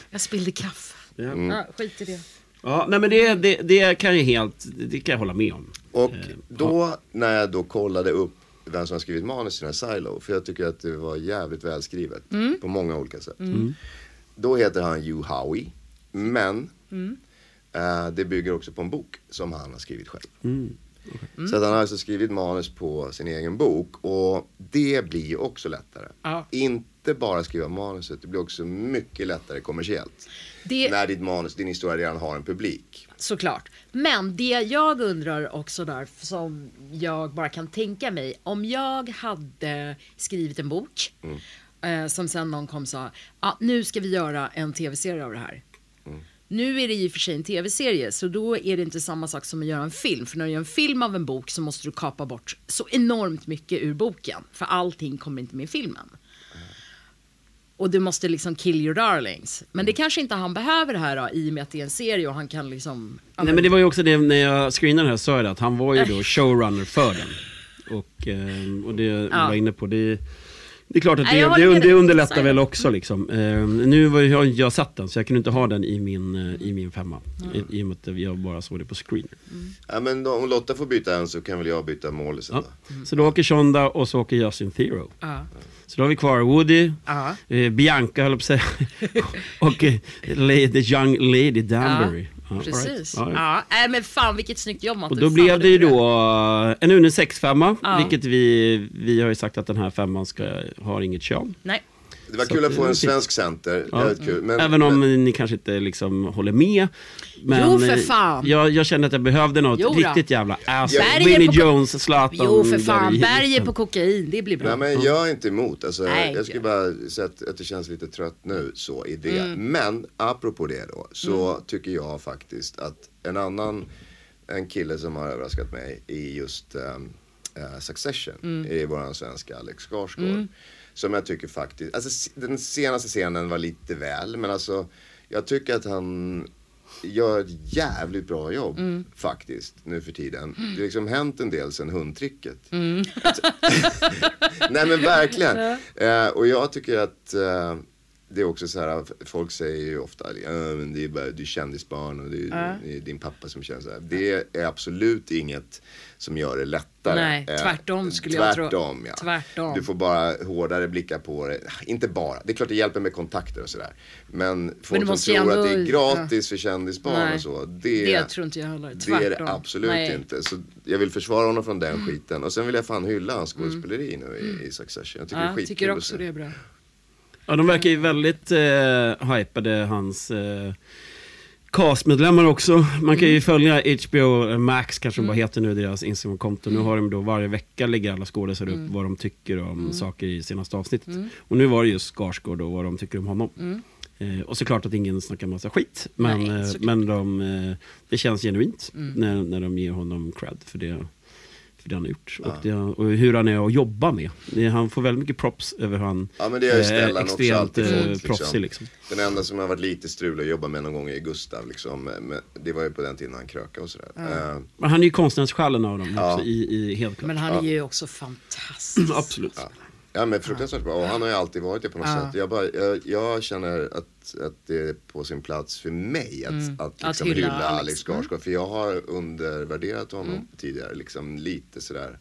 Jag spillde kaffe. Ja. Ja, skit i det. Ja, nej men det, det, det kan jag helt, det kan jag hålla med om. Och Eh, då när jag då kollade upp vem som har skrivit manus till den här Silo. För jag tycker att det var jävligt välskrivet. På många olika sätt. Då heter han Hugh Howey. Men eh, det bygger också på en bok som han har skrivit själv. Mm. Så att han har alltså skrivit manus på sin egen bok. Och det blir ju också lättare. Ja. Inte bara skriva manuset, det blir också mycket lättare kommersiellt. Det, När ditt manus, din historia redan har en publik. Såklart. Men det jag undrar också där, som jag bara kan tänka mig. Om jag hade skrivit en bok eh, som sen någon kom och sa, ah, nu ska vi göra en tv-serie av det här. Nu är det i och för sig en tv-serie, så då är det inte samma sak som att göra en film. För när du gör en film av en bok så måste du kapa bort så enormt mycket ur boken. För allting kommer inte med i filmen. Och du måste liksom kill your darlings. Men det kanske inte han behöver det här då, i och med att det är en serie och han kan liksom... Nej men det var ju också det när jag screenade den här sa jag det, att han var ju då showrunner för den. Och, eh, och det du Ja. var inne på, det, det är klart att det, det, det underlättar väl också. Liksom. Eh, nu var jag, jag satt den, så jag kunde inte ha den i min, eh, i min femma. I, I och med att jag bara såg det på screener. Ja, men då, om Lotta får byta en så kan väl jag byta målisen Ja. då. Så då åker Shonda och så åker Justin Theroux. Ja. Så då har vi kvar Woody, eh, Bianca höll jag på att säga, och eh, Lady, the young Lady Danbury. All right. Precis. Ja, Ja. Nej men fan vilket snyggt jobb Matte. Och då Fan, blev det ju då eh, en unisex femma, Ja. vilket vi, vi har ju sagt att den här femman ska, har inget kön. Nej. Det var Så kul att få en svensk center. Ja. Kul. Men, Även om men, ni kanske inte liksom håller med. Men Jo, för eh, fan. Jag, jag kände att jag behövde något Jo riktigt jävla ass. Winnie på- Jones, Zlatan. Jo för fan, i berg är mitten. på kokain, det blir bra. Nej men jag är inte emot. Alltså, Nej, jag skulle bara säga att, att det känns lite trött nu så i det. Mm. Men apropå det då så tycker jag faktiskt att en annan en kille som har överraskat mig i just um, uh, Succession Mm. är våran svenska Alex Skarsgård. Som jag tycker faktiskt, alltså den senaste scenen var lite väl men alltså jag tycker att han gör ett jävligt bra jobb Mm. faktiskt nu för tiden. Det har liksom hänt en del sen hundtricket. Mm. Nej men verkligen. Eh, och jag tycker att eh, det är också så här, folk säger ju ofta, ja men det är bara, du är kändisbarn och det är, det är din pappa som känns så här. Det är absolut inget som gör det lättare. Nej, Eh, tvärtom skulle jag tro. Tvärtom ja. Tvärtom. Du får bara hårdare blickar på det. Inte bara, det är klart det hjälper med kontakter och sådär. Men folk som måste tror att det är gratis för kändisbarn Nej, och så. Det, Det tror inte jag heller. det Tvärtom. är det absolut Nej. inte. Så jag vill försvara honom från den skiten. Och sen vill jag fan hylla hans skådespeleri nu i, i Succession. Jag tycker det är Mm. Ja, skitkul tycker att också det är bra. Ja, de verkar ju väldigt eh, hypade, hans eh, castmedlemmar också. Man kan Mm. ju följa HBO Max, kanske de bara heter nu, deras Instagram-konto. Mm. Nu har de då varje vecka lägger alla skådespelare upp vad de tycker om Mm. saker i senaste avsnittet. Och nu var det just Skarsgård och vad de tycker om honom. Eh, och såklart att ingen snackar massa skit. Men, Mm. Nej, eh, men de, eh, det känns genuint Mm. när, när de ger honom cred för det, för det han har gjort. Och, det, och hur han är att jobba med. Han får väldigt mycket props över hur han Ja men det eh, Stellan också extremt alltid eh, fått. Liksom. proffsig. Liksom. Den enda som har varit lite strul att jobba med någon gång är Gustav. Liksom. Men det var ju på den tiden han krökade och sådär. Eh, Men han är ju konstnärssjälen av dem Ja. också, i, i, helt klart. Men han är ju också fantastisk. Absolut. Ja. Ja men fruktansvärt bra och han har ju alltid varit det på något Ja. sätt. Jag, bara, jag, jag känner att, att det är på sin plats för mig att, Mm. att, Att liksom hylla hylla, Alex. Alex Skarsgård. För jag har undervärderat honom Mm. tidigare, liksom lite sådär.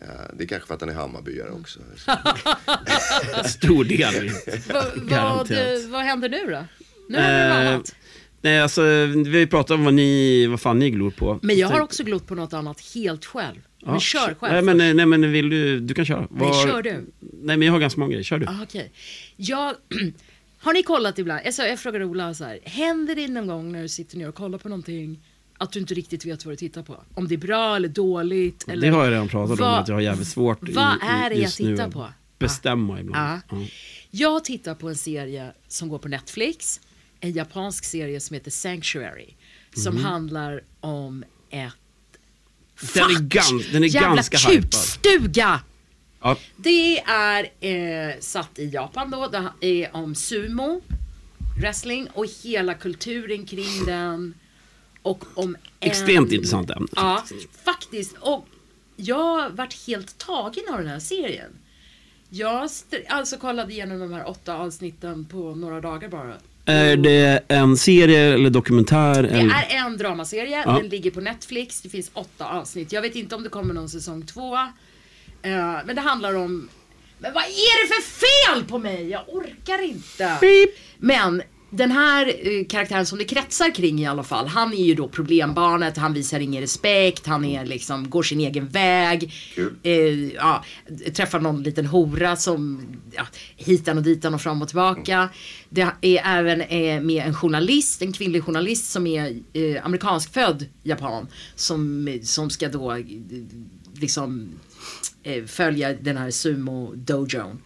Eh, det är kanske för att han är Hammarbyare också. Stor del. Va, vad, Garanterat. vad händer nu då? Nu händer det något Eh, annat. Nej, alltså, vi har pratat om vad, ni, vad fan ni glor på. Men jag har Tänkte- också glott på något annat helt själv. Ja, men kör själv Nej men, nej, men vill du, du kan köra. Nej, Var- kör du. Nej, men jag har ganska många grejer. Kör du. Ah, okej. Jag, har ni kollat ibland? Sa, jag frågar Ola så här. Händer det någon gång när du sitter ner och kollar på någonting att du inte riktigt vet vad du tittar på? Om det är bra eller dåligt? Eller, det har jag redan pratat om, Vad- att jag har jävligt svårt i, vad i, är det jag tittar på? Bestämma ibland. Ja. Ja. Jag tittar på en serie som går på Netflix. En japansk serie som heter Sanctuary. Som Mhm. handlar om ett... Den är Fuck! gans- den är Jävla ganska kukstuga! Ja. Det är eh, satt i Japan då. Det är om sumo, wrestling och hela kulturen kring den. Och om en... Extremt intressant ämne. Ja, faktiskt. Och jag vart helt tagen av den här serien. Jag alltså kollade igenom de här åtta avsnitten på några dagar bara. Är det en serie eller dokumentär? Det eller? är en dramaserie, Ja. den ligger på Netflix, det finns åtta avsnitt. Jag vet inte om det kommer någon säsong två. Eh, men det handlar om... Men vad är det för fel på mig? Jag orkar inte. Men den här eh, karaktären som det kretsar kring i alla fall, han är ju då problembarnet, han visar ingen respekt, han är liksom, går sin egen väg. Kul. Eh, ja, träffar någon liten hora som ja, hitan och ditan och fram och tillbaka. Det är även eh, med en journalist, en kvinnlig journalist som är eh, amerikanskfödd japan. Som, som ska då eh, liksom följa den här sumo-dojon.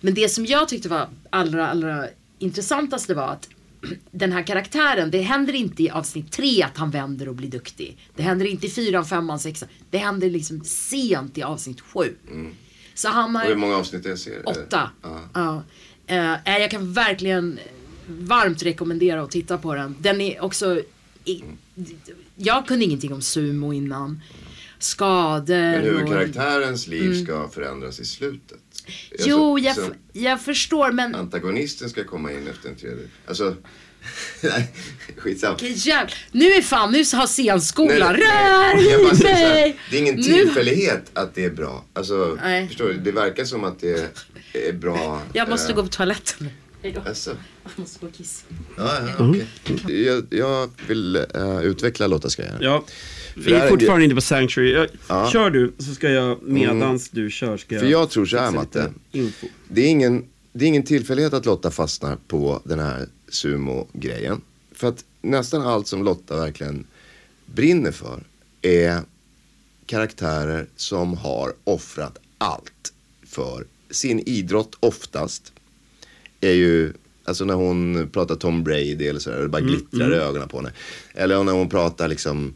Men det som jag tyckte var allra, allra intressantaste var att den här karaktären, det händer inte i avsnitt tre att han vänder och blir duktig. Det händer inte i fyran, femman, sexan. Det händer liksom sent i avsnitt sju. Så han Och har... hur många avsnitt är serien? Åtta. Ja. Eh, jag kan verkligen varmt rekommendera att titta på den. Den är också... I, jag kunde ingenting om sumo innan. Skador. Men och- huvudkaraktärens liv ska förändras i slutet. Alltså, Mm. Jo, jag, jag förstår men... Antagonisten ska komma in efter en tredje. Alltså, nej, skitsamma. Jävlar. Nu är fan, nu har scenskolan. Rör nej, jag bara i mig! Det är ingen Nu- tillfällighet att det är bra. Alltså, Nej. förstår du? Det verkar som att det är bra. Jag måste eh, gå på toaletten. Alltså, Jag måste gå och kissa. ja, ja, okej. jag, jag vill uh, utveckla Lottas grejer. Ja. Vi är fortfarande inne på Sanctuary. Jag, Ja. Mm. Kör du, så ska jag medans du kör. Ska jag För jag tror så här, Matte. Det är, ingen, det är ingen tillfällighet att Lotta fastnar på den här sumo-grejen. För att nästan allt som Lotta verkligen brinner för är karaktärer som har offrat allt för sin idrott oftast. Är ju, alltså när hon pratar Tom Brady eller sådär, det bara glittrar i ögonen på henne. Eller när hon pratar liksom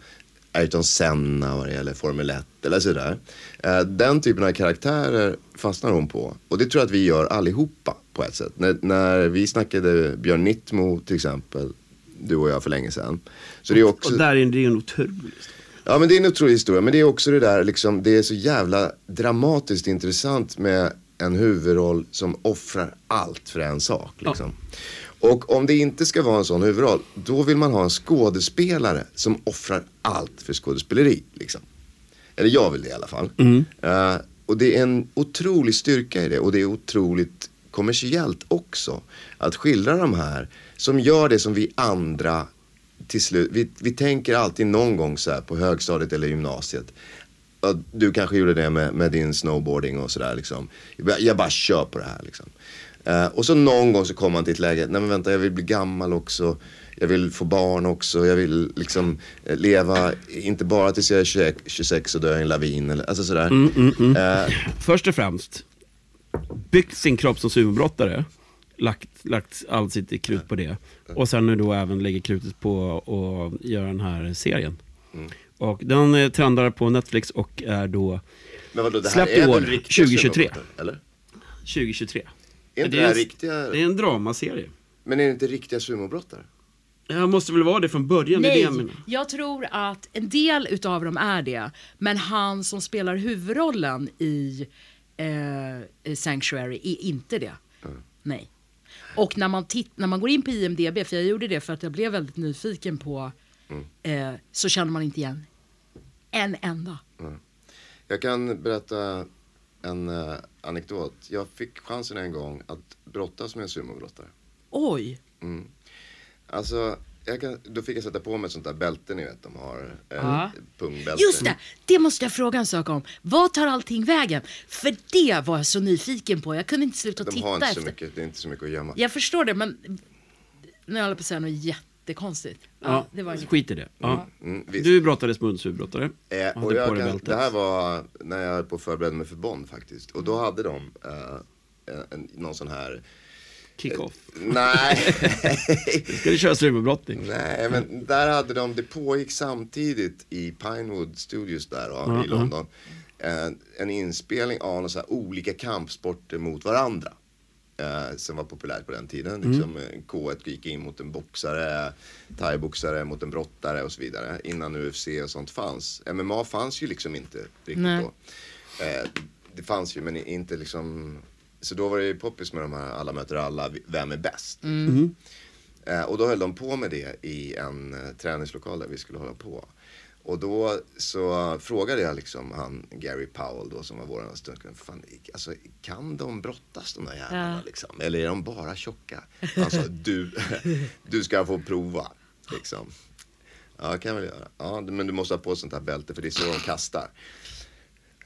Ayrton Senna vad det gäller Formel 1 eller sådär. Eh, Den typen av karaktärer fastnar hon på. Och det tror jag att vi gör allihopa på ett sätt. När, när vi snackade Björn Nittmo till exempel, du och jag för länge sedan. Så det är också... Och där är det ju en otrolig. Ja men det är en otrolig historia. Men det är också det där liksom, det är så jävla dramatiskt intressant med en huvudroll som offrar allt för en sak. Liksom. Och om det inte ska vara en sån huvudroll, då vill man ha en skådespelare som offrar allt för skådespeleri. Liksom. Eller jag vill det i alla fall. Eh, och det är en otrolig styrka i det och det är otroligt kommersiellt också. Att skildra de här som gör det som vi andra till slut, vi, vi tänker alltid någon gång så här på högstadiet eller gymnasiet. Du kanske gjorde det med, med din snowboarding och sådär liksom. Jag bara, jag bara kör på det här liksom. Eh, och så någon gång så kommer man till ett läge, nej men vänta jag vill bli gammal också. Jag vill få barn också, jag vill liksom eh, leva, inte bara tills jag är 26, 26 och dö i en lavin eller alltså sådär. Eh, Först och främst, byggt sin kropp som sumobrottare. Lagt, lagt all sitt krut på det. Och sen nu då även lägger krutet på att göra den här serien. Mm. Och den trendar på Netflix och är då men vadå, det här Släppt i år, väl riktiga 2023. sumobrottar, Eller? 2023. Är inte det det här en- riktiga, Det är en dramaserie. men är det inte riktiga sumobrottare? Jag måste väl vara det från början, det är det Nej, jag jag tror att en del utav dem är det. Men han som spelar huvudrollen i eh, Sanctuary är inte det. Nej. Och när man, titt- när man går in på IMDB, för jag gjorde det för att jag blev väldigt nyfiken på, eh, så känner man inte igen en enda. Jag kan berätta en uh, anekdot. Jag fick chansen en gång att brottas med en sumobrottare. Oj! Alltså, jag kan, då fick jag sätta på mig ett sånt där bälte ni vet de har. Eh, Ja. Pungbälte. Just det, det måste jag fråga en sak om. Vad tar allting vägen? För det var jag så nyfiken på. Jag kunde inte sluta De titta har inte efter. så mycket, det är inte så mycket att gömma. Jag förstår det, men nu håller jag på att säga något jättekonstigt. Ja, Ja, det var skit i det. Ja. Mm, visst. Du brottades med sumobrottare. Eh, och jag kan, det här var när jag höll på att förbereda mig för Bond faktiskt. Och då hade de eh, en, någon sån här, Kick-off. nej, Ska du köra sumobrottning? nej men där hade de, det pågick samtidigt i Pinewood Studios där va, Ja, i London. En, en inspelning av några så här olika kampsporter mot varandra. Eh, som var populärt på den tiden. Liksom, eh, K1 gick in mot en boxare, thaiboxare mot en brottare och så vidare. Innan UFC och sånt fanns. MMA fanns ju liksom inte riktigt Nej. då. Eh, det fanns ju men inte liksom. Så då var det ju poppis med de här alla möter alla, vem är bäst? Eh, och då höll de på med det i en eh, träningslokal där vi skulle hålla på. Och då så frågade jag liksom han Gary Powell då som var vår assistent. Fan, alltså, kan de brottas de där jävlarna Ja. liksom? Eller är de bara tjocka? Han sa du, du ska få prova liksom. Ja, kan jag väl göra. Ja, men du måste ha på sånt här bälte för det är så de kastar.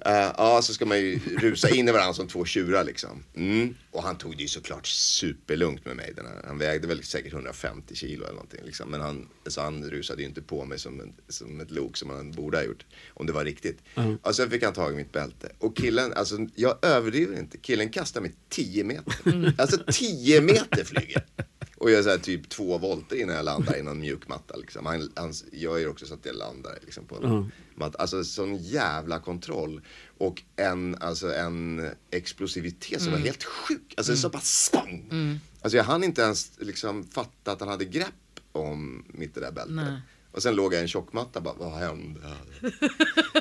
Eh, ja, så ska man ju rusa in i varandra som två tjurar liksom. Mm. Och han tog det ju såklart superlugnt med mig. Den här. Han vägde väl säkert 150 kilo eller någonting. Liksom. Men han, så han rusade ju inte på mig som, en, som ett lok som han borde ha gjort. Om det var riktigt. Och sen fick han tag i mitt bälte. Och killen, alltså jag överdriver inte. Killen kastar mig 10 meter. Alltså 10 meter flyger. Och jag är så här typ två volter innan jag landar i någon mjukmatta. Liksom. Han, han, jag är också så att jag landar liksom, på en matta. Alltså sån jävla kontroll. Och en, alltså, en explosivitet som var helt sjuk. Alltså så bara spang. Alltså jag hann inte ens liksom, fatta att han hade grepp om mitt det där bältet. Nej. Och sen låg jag i en tjockmatta bara, vad hände?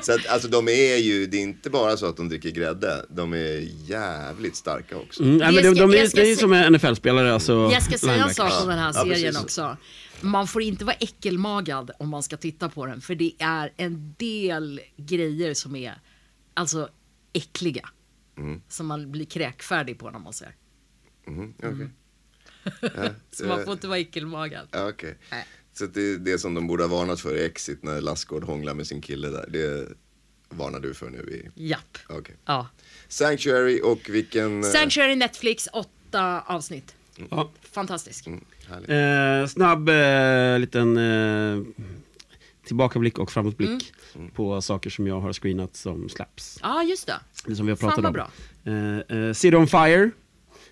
så att alltså de är ju, det är inte bara så att de dricker grädde, de är jävligt starka också. Mm, nej, men de, de, jag är, det är som en NFL-spelare, alltså Jag ska säga en sak om den här Ja, serien precis. också. Man får inte vara äckelmagad om man ska titta på den. För det är en del grejer som är alltså äckliga. Mm. Som man blir kräkfärdig på när man ser. Mhm, okej. Ja, Så man eh, får inte vara äckelmagad. ja, okej. Nej. Så det, det som de borde ha varnat för i Exit när Lassgård hånglar med sin kille där, det varnar du för nu i... Japp. Okej. Ja. Sanctuary och vilken... eh, Sanctuary Netflix, åtta avsnitt. Ja. Fantastisk. Mm. Eh, snabb eh, liten eh, tillbakablick och framåtblick Mm. på saker som jag har screenat som slaps. Ja, just det. Det som vi har Fan, pratat vad om. bra. Eh, eh, City on Fire,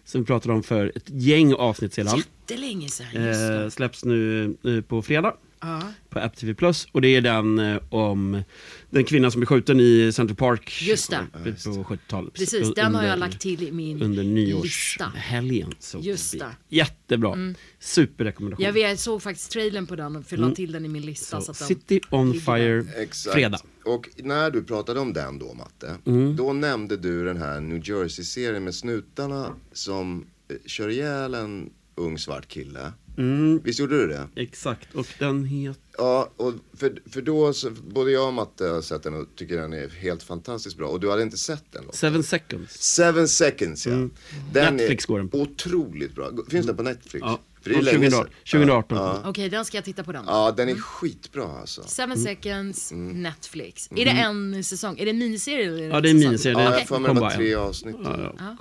som vi pratade om för ett gäng avsnitt sedan. Jättelänge sedan. Eh, släpps nu eh, på fredag Ja. på Apple TV Plus och det är den eh, om den kvinna som blev skjuten i Central Park Just det. på 70-talet. Precis, den har jag Under- lagt till i min under lista. nyårshelgen. Så Just det det. Mm. Jättebra. Superrekommendation. Jag, vet, jag såg faktiskt trailern på den och la till den i min lista. Så, så, att den City on Fire, Exakt. fredag. Och när du pratade om den då Matte, Mm. då nämnde du den här New Jersey-serien med snutarna som eh, kör ihjäl en ung svart kille. Mm, Visst gjorde du det? exakt, och den heter... Ja, och för, för då, så, både jag och Matte har sett den och tycker den är helt fantastiskt bra. Och du hade inte sett den? Lotta? Seven Seconds. Seven seconds ja. Den Mm. Netflix går den på. Otroligt bra. Finns den på Netflix? Ja, För det är från länge 2018. sedan. 2018. Ja, ja. Okej, den ska jag titta på den. ja, den är skitbra alltså. Seven Mm. seconds, Netflix. Är det en säsong? Är det en miniserie? Eller Ja, det är en miniserie. Ja, Det jag får mig det var tre avsnitt. Ja, ja.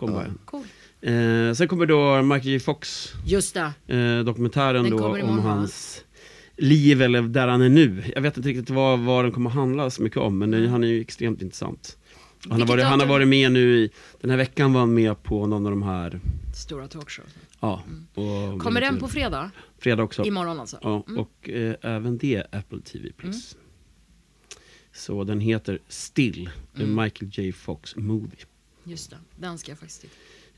Cool. Eh, sen kommer då Michael J Fox Just eh, dokumentären Den då om hans liv eller där han är nu. Jag vet inte riktigt vad, vad den kommer handla så mycket om men det, han är ju extremt intressant. Han har, varit, han har varit med nu i, den här veckan var han med på någon av de här, Stora talkshow. ja. Mm. Kommer den på fredag? fredag också? Imorgon alltså? Ja, och eh, även det Apple TV+. Plus. Så den heter Still, en Michael J Fox Movie. Just det, den ska jag faktiskt titta.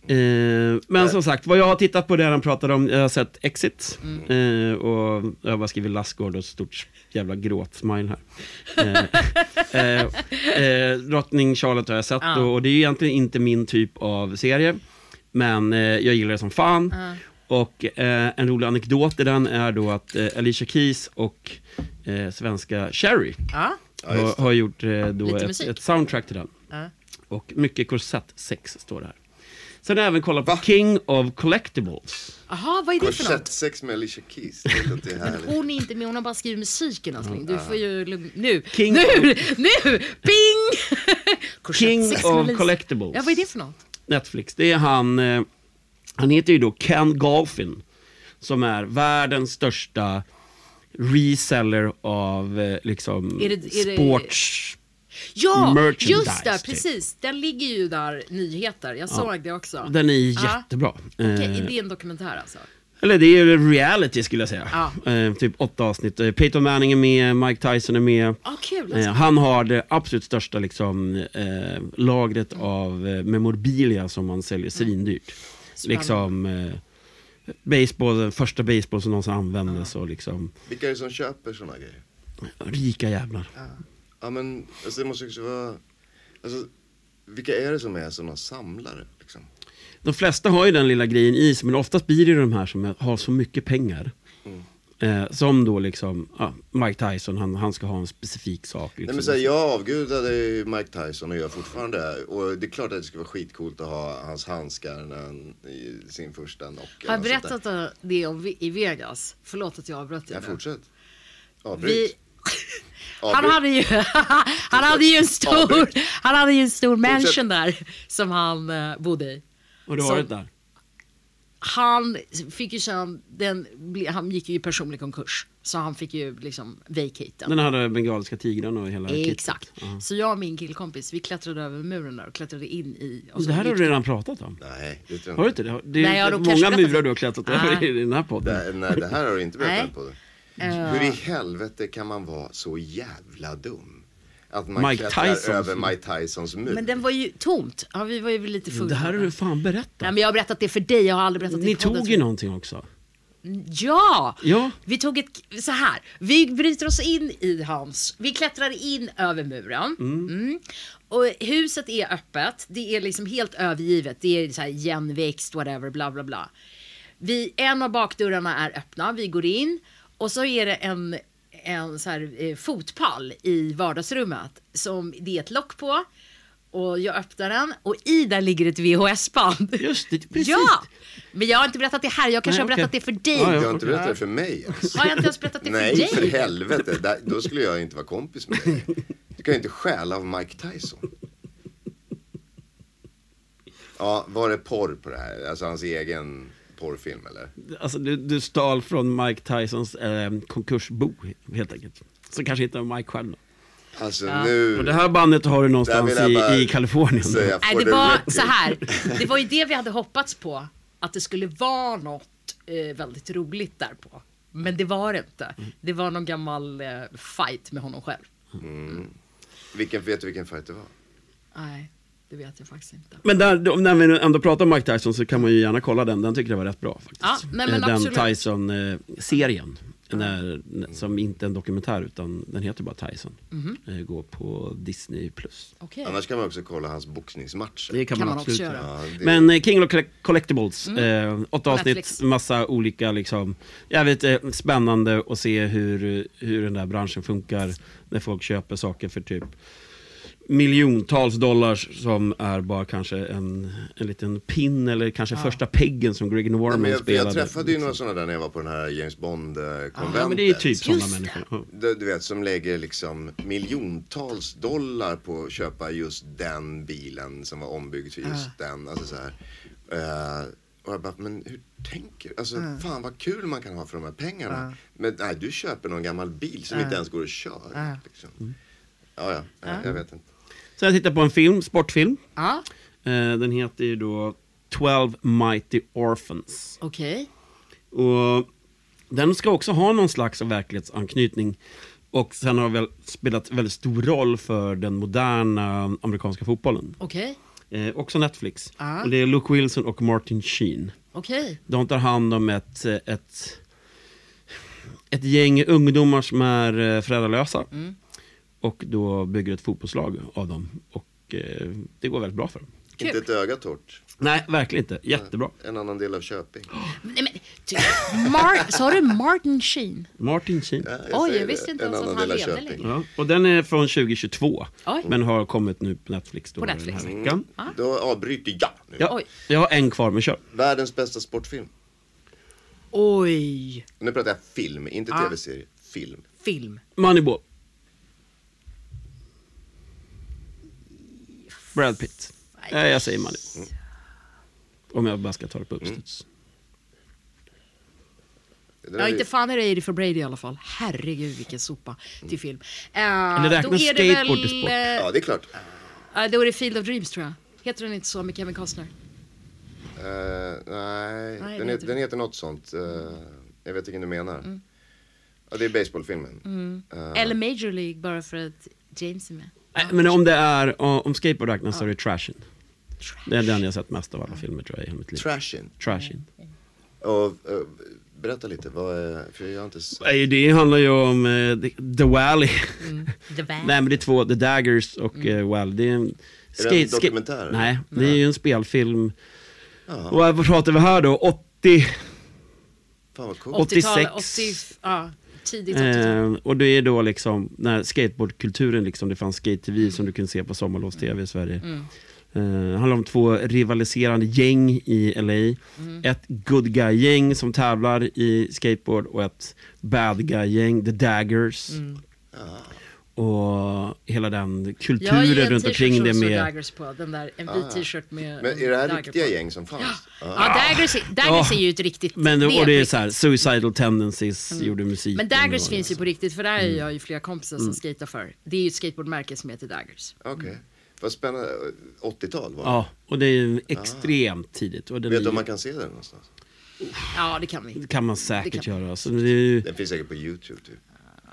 Eh, men som sagt, vad jag har tittat på det han pratade om, jag har sett Exit. Mm. Eh, och jag har bara skrivit Lassgård och ett stort jävla gråtsmile här. Eh, eh, eh, Drottning Charlotte har jag sett Ja. och, och det är ju egentligen inte min typ av serie. Men eh, jag gillar det som fan. Ja. Och eh, en rolig anekdot i den är då att eh, Alicia Keys och eh, svenska Ja, just har, har gjort eh, då ett, ett soundtrack till den. Och mycket korsett sex står det här. Sen har jag även kollat på Va? King of Collectibles. Jaha, vad är det för något? Korsettsex med Alicia Keys. Det härligt. Hon är inte med, hon har bara skrivit musiken älskling. Du får ju lugn... Nu! King nu! Nu! Ping! Korsett King sex med of Lisa. Collectibles. Ja, vad är det för något? Netflix. Det är han, eh, han heter ju då Ken Golfin. Som är världens största reseller av eh, liksom Är det- är det- sports... Ja, just det, typ. precis. Den ligger ju där, nyheter. Jag såg det också. Den är Ja. jättebra. Okej, Eh, är det en dokumentär alltså? Eller det är ju reality skulle jag säga. Ja. Eh, typ åtta avsnitt. Eh, Peyton Manning är med, Mike Tyson är med. Ja, kul. Eh, Alltså. han har det absolut största liksom, eh, lagret av eh, memorabilia som man säljer svindyrt. Spännande. Liksom eh, baseball, den första baseball som någonsin användes och liksom Vilka är det som köper såna grejer? rika jävlar. Ja men, alltså det måste ju också vara... Alltså, vilka är det som är såna samlare liksom? De flesta har ju den lilla grejen i sig men oftast blir det ju de här som har så mycket pengar. Mm. Eh, som då liksom, ja, Mike Tyson, han, han ska ha en specifik sak. Liksom. Nej men så här, jag avgudade Mike Tyson och gör fortfarande det. Och det är klart att det skulle vara skitcoolt att ha hans handskar när han, i sin första knock. Har jag berättat det om vi- i Vegas? Förlåt att jag avbröt dig. Ja, fortsätt. Vi, Avbryt. Han hade ju, han hade ju en stor, han hade ju en stor mansion där som han eh, bodde i. Har du som- varit där? Han fick ju sen, den, han gick ju i personlig konkurs. Så han fick ju liksom vacate den. Hade bengaliska tigrarna och hela. Exakt. Så jag och min killkompis, vi klättrade över muren där och klättrade in i... och Det här har du redan pratat om. Nej, det tror Har jag du inte. inte det? Det är Nej, har många murar du har klättrat över i den här podden. Det, nej, det här har du inte berättat på. Det. Hur i helvete kan man vara så jävla dum? Att man Mike klättrar Tyson. över Mike Tysons mur. Men den var ju tomt. Ja, vi var ju lite fulla. Det här har du fan berättat. Nej, men jag har berättat det för dig, jag har aldrig berättat det Ni i podden. tog ju någonting också. Ja! Ja. Vi tog ett, så här, vi bryter oss in i hans, vi klättrar in över muren. Mm. Och huset är öppet, det är liksom helt övergivet, det är så här igenväxt, whatever, bla bla bla. Vi, en av bakdörrarna är öppna, vi går in och så är det en, en så här, eh, fotpall i vardagsrummet som det är ett lock på. Och jag öppnar den och i där ligger ett VHS-band. Just det, precis. Ja! Men jag har inte berättat det här, jag kanske Nej, har berättat okej. det för dig. Du har inte berättat det för mig alltså. Har jag inte ens berättat det för Nej, dig? för helvete. Där, då skulle jag inte vara kompis med dig. Du kan ju inte stjäla av Mike Tyson. Ja, var det porr på det här? Alltså hans egen porrfilm eller? Alltså, du, du stal från Mike Tysons eh, konkursbo, helt enkelt. Så kanske inte Mike själv då. Alltså nu... Och det här bandet har du någonstans i, i Kalifornien. säga Nej, det var så här. Det var ju det vi hade hoppats på. Att det skulle vara något eh, väldigt roligt där på. Men det var det inte. Det var någon gammal eh, fight med honom själv. Vilken, vet du vilken fight det var? Nej, det vet jag faktiskt inte. Men där, när vi ändå pratar om Mike Tyson så kan man ju gärna kolla den. Den tycker jag var rätt bra faktiskt. Ja, nej, men Eh, den. Tyson-serien. När, som inte är en dokumentär utan den heter bara Tyson. Eh, Går på Disney+. Plus. Okej. Annars kan man också kolla hans boxningsmatcher. Det kan, Kan man, man absolut göra. Ja, det- Men eh, King of Collect- Collectibles, eh, åtta avsnitt, Netflix. massa olika liksom, jävligt eh, spännande att se hur, hur den där branschen funkar när folk köper saker för typ miljontals dollars som är bara kanske en, en liten pin eller kanske första peggen som Greg Nej, Norman jag, spelade. jag träffade ju några sådana där när jag var på den här James Bond-konventet. Ja, men det är typ sådana människor. Ja. Du, du vet, som lägger liksom miljontals dollar på att köpa just den bilen som var ombyggd för just den. Alltså så här. Eh, och jag bara, men hur tänker du? Alltså fan vad kul man kan ha för de här pengarna. Men nej, du köper någon gammal bil som inte ens går att köra. Liksom. Ja, ja, jag vet inte. Så jag tittade på en film, sportfilm. Ja, Eh, den heter ju då 12 Mighty Orphans. okej. Och den ska också ha någon slags verklighetsanknytning. Och sen har väl spelat väldigt stor roll för den moderna amerikanska fotbollen. Okej. Eh, också Netflix. Ah. Och det är Luke Wilson och Martin Sheen. Okej. De tar hand om ett, ett, ett gäng ungdomar som är eh, föräldralösa. Mm. Och då bygger ett fotbollslag av dem. Och eh, det går väldigt bra för dem. Kul. Inte ett öga torrt. Nej, verkligen inte. Jättebra. En annan del av Köping. Nej, men, ty, Mar- sa du Martin Sheen? Martin Sheen. Ja, Oj, säger jag det. visste inte En ens att han levde längre. Ja, och den är från 2022. Oj. Men har kommit nu på Netflix då På den Netflix. här veckan. Då avbryter jag nu. Ja, Oj. jag har en kvar, men kör. Världens bästa sportfilm. Oj. Nu pratar jag film, inte Ja. tv-serie. Film. Film. Moneyball. Brad Pitt. Nej, jag säger Moneyball. Om jag bara ska ta det på uppstuds. Den är Ja, inte fan är det 80 for Brady i alla fall. Herregud vilken sopa till film. Uh, Eller räknas skateboard till sport? Ja, det är klart. Uh, då är det Field of Dreams tror jag. Heter den inte så med Kevin Costner? Eh, nej, Nej, den, det heter, heter- den heter något sånt. Eh, jag vet vilken du menar. Mm. Ja, det är baseballfilmen. Eh, Eller Major League bara för att James är med. Nej, men om det är, om skateboard räknas så är det Trashin. Det är den jag sett mest av alla filmer tror jag i hela mitt liv. Trashin. Trashin. Och, eh, berätta lite, vad är, för jag har inte s- Nej, Det handlar ju om eh, The, The Valley. The Van. Nej men det är två, The Daggers och mm. Well. Det är en, det en dokumentär? Nej, det är ju en spelfilm. Ja, Och vad pratar vi här då? 80? fan vad coolt. 80-talet, 86. 80, ja, tidigt 80-tal. Eh, och det är då liksom när skateboardkulturen liksom, det fanns skate-tv som du kunde se på sommarlovs-tv i Sverige. Det handlar om två rivaliserande gäng i LA. Mm. Ett good guy-gäng som tävlar i skateboard och ett bad guy-gäng, the daggers. Mm. Och hela den Jag har ju kulturen en runt t-shirt omkring som det står med... Daggers på. Den där, en vit t-shirt med Ah. Men en är det här riktiga på. gäng som fanns? Ja, Daggers, är- Daggers Ja. är ju ett riktigt Men det, det är och det är så här, Suicidal Tendencies gjorde musik. Mm. Men Daggers finns ju på riktigt, för där är jag ju flera kompisar Mm. som skater för. Det är ju ett skateboardmärke som heter Daggers. Okej. Vad spännande. 80-tal var det. Ja, och det är ju extremt tidigt. Och den Vet är du om ju- man kan se den någonstans? Ja, det kan vi. Det kan man säkert Det kan- göra. Så det är ju, Den finns säkert på YouTube typ.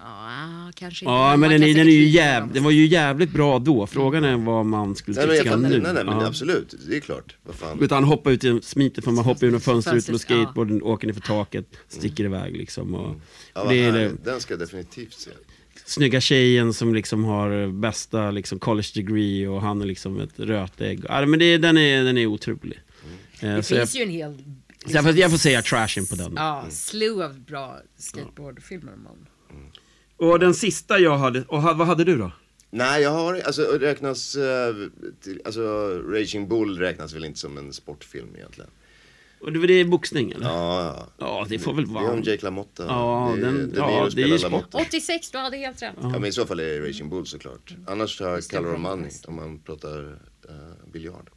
Ja, kanske inte. Ja, men den, den, är ju jäv, den var ju jävligt bra då. Frågan är vad man skulle Nej tycka nu. nej, nej men Ja. absolut, det är klart. Vad fan. Utan hoppa ut, genom- smiter från man hoppar genom fönstret ut med Fönstret, ja. skateboarden, åker ner för taket, sticker iväg liksom. Och Ja, vad det är det. Den ska jag definitivt se. snygga tjejen som liksom har bästa liksom college degree och han är liksom ett rötägg. Ja, men det, den, är, den är otrolig. Eh, Det så jag, finns ju en hel... så jag, får, jag får säga trashen på den. Ja, slew av bra skateboardfilmer. Man. Och den sista jag hade, och ha- vad hade du då? Nej, jag har, alltså räknas, eh, alltså Raging Bull räknas väl inte som en sportfilm egentligen. Och det var det boxning eller? Ja, ja. Ja, det får väl Det är vara. om Jake LaMotta. Ja, det, är- den- det ja, Niro det är ju spelar sport. LaMotta. 86, du hade helt rätt. Ja, men i så fall är det Raging Bull såklart. Annars har jag Color of. Money om man pratar uh, biljard.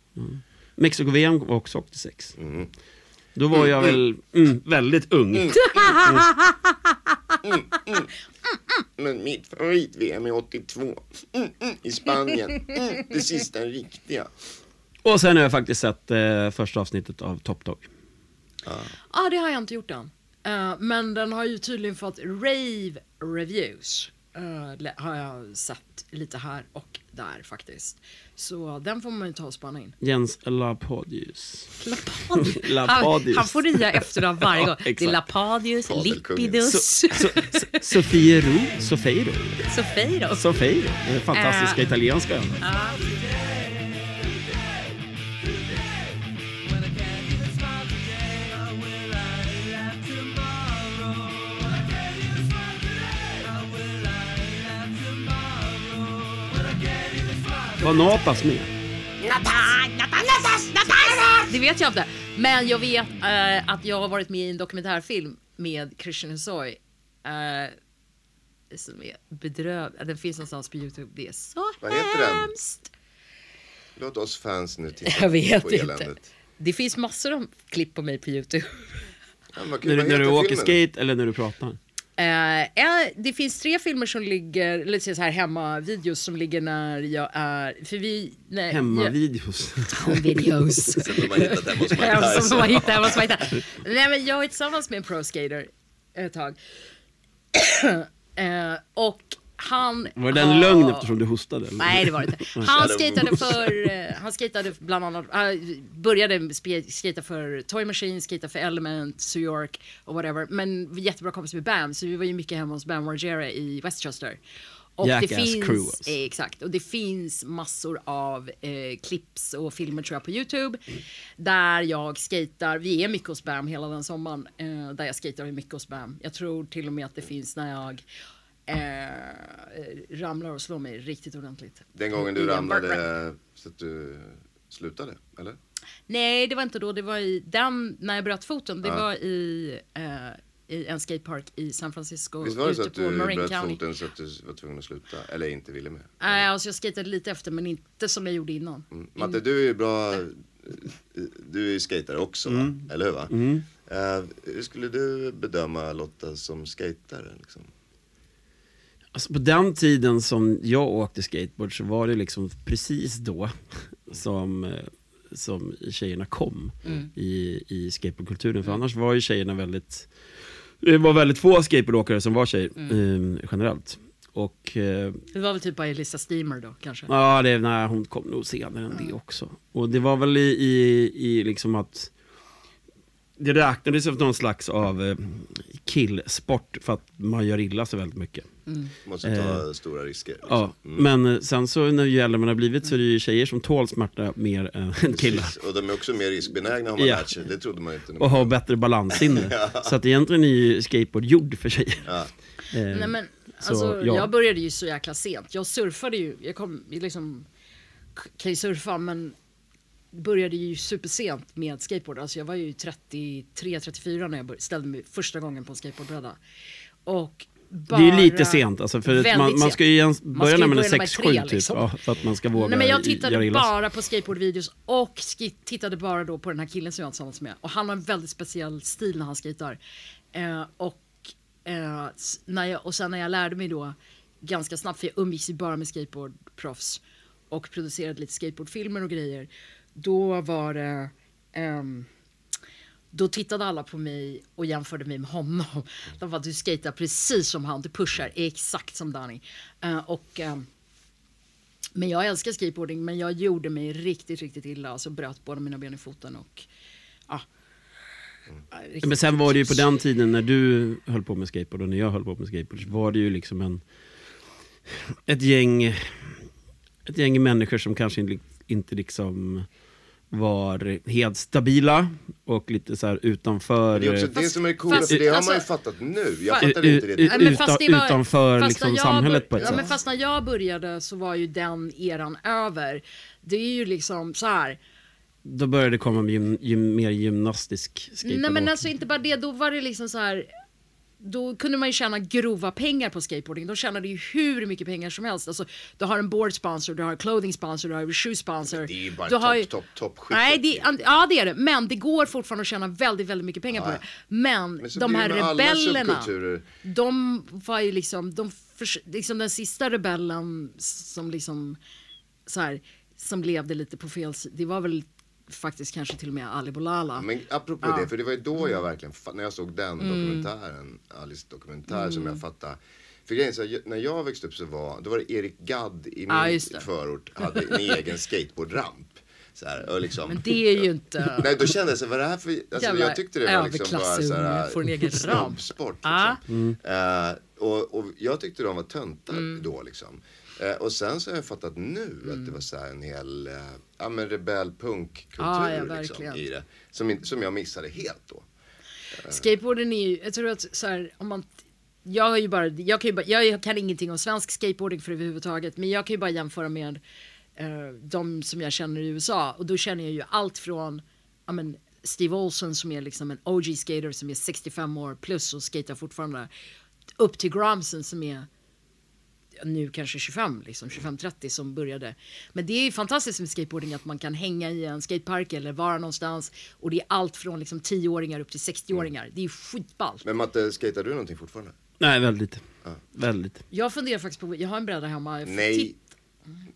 Mexico-VM var också 86. Mm. Då var jag väl mm, väldigt ung. Men mitt favorit-VM är 82. Mm, mm, I Spanien. Mm, det sista riktiga. Och sen har jag faktiskt sett eh, första avsnittet av Top Dog. Ja, det har jag inte gjort än. Eh, men den har ju tydligen fått rave reviews. Le- har jag sett lite här och där faktiskt. Så den får man ju ta och spana in. Jens. Lapadius. Lapadius. Han, han får nya efternamn varje Ja, gång. det är exakt. Lapadius. Lipidus, So, so, so, Sofiero. Sofeiro. Sofeiro. Sofeiro. Den fantastiska Äh. italienska ön. Var Natas med? Det vet jag inte. Men jag vet eh, att jag har varit med i en dokumentärfilm med Christian Hussoy. Uh, som är bedrövlig. Den finns någonstans på Youtube. Det är så Vad heter den? hemskt. Låt oss fans nu titta Jag vet på inte. Det finns massor av klipp på mig på Youtube. Ja, När, när du åker filmen? skate eller när du pratar? Eh, eh, det finns tre filmer som ligger, eller så här hemma-videos som ligger när jag är, för vi... Nej, Hemmavideos. Jag, videos. Som har hittat hemma hos Mike Ja, som man hittar hemma hos Mike. Nej men jag är tillsammans med en pro-skater ett tag. eh, och han... Var det en har- lögn eftersom du hostade? Eller? Nej det var det inte. Han skatade för, eh, han skatade bland annat, uh, började skata för Toy Machine, skata för Element, New York och whatever. Men vi är jättebra kompis med Bam, så vi var ju mycket hemma hos Bam Margera i Westchester. Och Jackass det finns, crew, alltså. eh, exakt, och det finns massor av eh, clips och filmer tror jag på Youtube. Där jag skatar, vi är mycket hos Bam hela den sommaren. Eh, där jag skatar mycket hos Bam. Jag tror till och med att det finns när jag eh, ramlar och slår mig riktigt ordentligt. Den gången I du en ramlade så att du slutade, eller? Nej, det var inte då. Det var i den, när jag bröt foten. Det Ja. var i, eh, i en skatepark i San Francisco. Visst var det så ute att på du Marin bröt County. foten så att du var tvungen att sluta? Eller inte ville med? Nej, alltså jag skatade lite efter, men inte som jag gjorde innan. Mm. Matte, du är ju bra, du är ju skatare också va? Eller hur va? Eh, hur skulle du bedöma Lotta som skatare? Liksom? Alltså på den tiden som jag åkte skateboard så var det liksom precis då som, eh, som tjejerna kom i, i skateboardkulturen. För annars var ju tjejerna väldigt, det var väldigt få skateboardåkare som var tjejer eh, generellt. Och eh, Det var väl typ bara Elisa Steamer då, kanske. Ja, det, nej, hon kom nog senare än det också. Och det var väl i, i, i liksom att det räknades som någon slags av eh, killsport för att man gör illa sig väldigt mycket. Måste ta stora risker. Liksom. Ja, men eh, sen så när ju äldre man har blivit så är det ju tjejer som tål smärta mer än killar. Precis. Och de är också mer riskbenägna har man Ja. lärt sig. Det trodde man ju inte. Och har bättre balanssinne. Så att egentligen är ju skateboard gjord för tjejer. Ja. Eh, Nej men så, alltså, ja. jag började ju så jäkla sent. Jag surfade ju, jag kom jag liksom, kan ju surfa men började ju supersent med skateboard. Alltså jag var ju 33-34 när jag ställde mig första gången på en skateboardbräda. Och bara... Det är ju lite sent alltså, för man, man ska ju ens börja när man är börja när man är 6-7 tre, typ. liksom. Ja, för att man ska våga Nej men jag tittade bara på skateboardvideos och tittade bara då på den här killen som jag var tillsammans med. Och han har en väldigt speciell stil när han skejtar. Eh, och, eh, s- när jag, och sen när jag lärde mig då ganska snabbt, för jag umgicks ju bara med skateboardproffs och producerade lite skateboardfilmer och grejer. Då var det ehm, då tittade alla på mig och jämförde mig med honom. De bara, du skater precis som han, du pushar exakt som Danny. Eh, och, eh, men jag älskar skateboarding, men jag gjorde mig riktigt, riktigt illa. Alltså bröt båda mina ben i foten och... Ja. Ja, riktigt Men sen var det ju på den tiden när du höll på med skateboard och när jag höll på med skateboard så var det ju liksom en ett gäng ett gäng människor som kanske inte- inte liksom var helt stabila och lite så här utanför Det är också eh, det som är coolt, fast- för det har man ju alltså- fattat nu. Jag fa- fattade inte det. Nej, utan- var- utanför liksom samhället på ett ja, sätt. men Fast när jag började så var ju den eran över. Det är ju liksom så här. Då började det komma gym, gym, mer gymnastisk skateboard. Nej men alltså inte bara det, då var det liksom så här. Då kunde man ju tjäna grova pengar på skateboarding. De tjänade ju hur mycket pengar som helst. Alltså, du har en board sponsor, du har en clothing sponsor, du har en shoe sponsor. Det är ju bara du har topp, topp, topp skit. Nej, det, ja det är det. Men det går fortfarande att tjäna väldigt, väldigt mycket pengar på Ja. det. Men, Men de här rebellerna, de var ju liksom, de liksom den sista rebellen som liksom så här, som levde lite på fel sida. Det var väl faktiskt kanske till och med Ali Bolala. Men apropå Ja. Mm. det, för det var ju då jag verkligen, fa- när jag såg den dokumentären, Alice dokumentär som jag fattade. För grejen är när jag växte upp så var, då var det Erik Gadd i min det. förort, hade en egen skateboardramp. Så här, och liksom, Men det är ju inte... Nej, då kände jag så här, vad är det här för... Alltså, Jävla jag tyckte det var liksom bara så här, får en egen ramp. snobbsport. Liksom. Eh, och, och jag tyckte de var töntar Mm. då liksom. Eh, och sen så har jag fattat nu att det var så här en hel, eh, ja men rebell punkkultur Ja, liksom, i det. Som, in- som jag missade helt då. Skateboarden är ju, jag tror att så här, om man jag, har ju bara, jag, kan ju bara, jag kan ingenting om svensk skateboarding för överhuvudtaget men jag kan ju bara jämföra med eh, de som jag känner i USA och då känner jag ju allt från ja, men, Steve Olson som är liksom en OG skater som är 65 år plus och skater fortfarande upp till Gramsen som är nu kanske 25, liksom 25-30 som började. Men det är ju fantastiskt med skateboarding att man kan hänga i en skatepark eller vara någonstans och det är allt från liksom 10-åringar upp till 60-åringar. Det är ju skitballt. Men Matte, skater du någonting fortfarande? Nej, väldigt. Väldigt. Jag funderar faktiskt på, jag har en bräda hemma. Nej. Titt-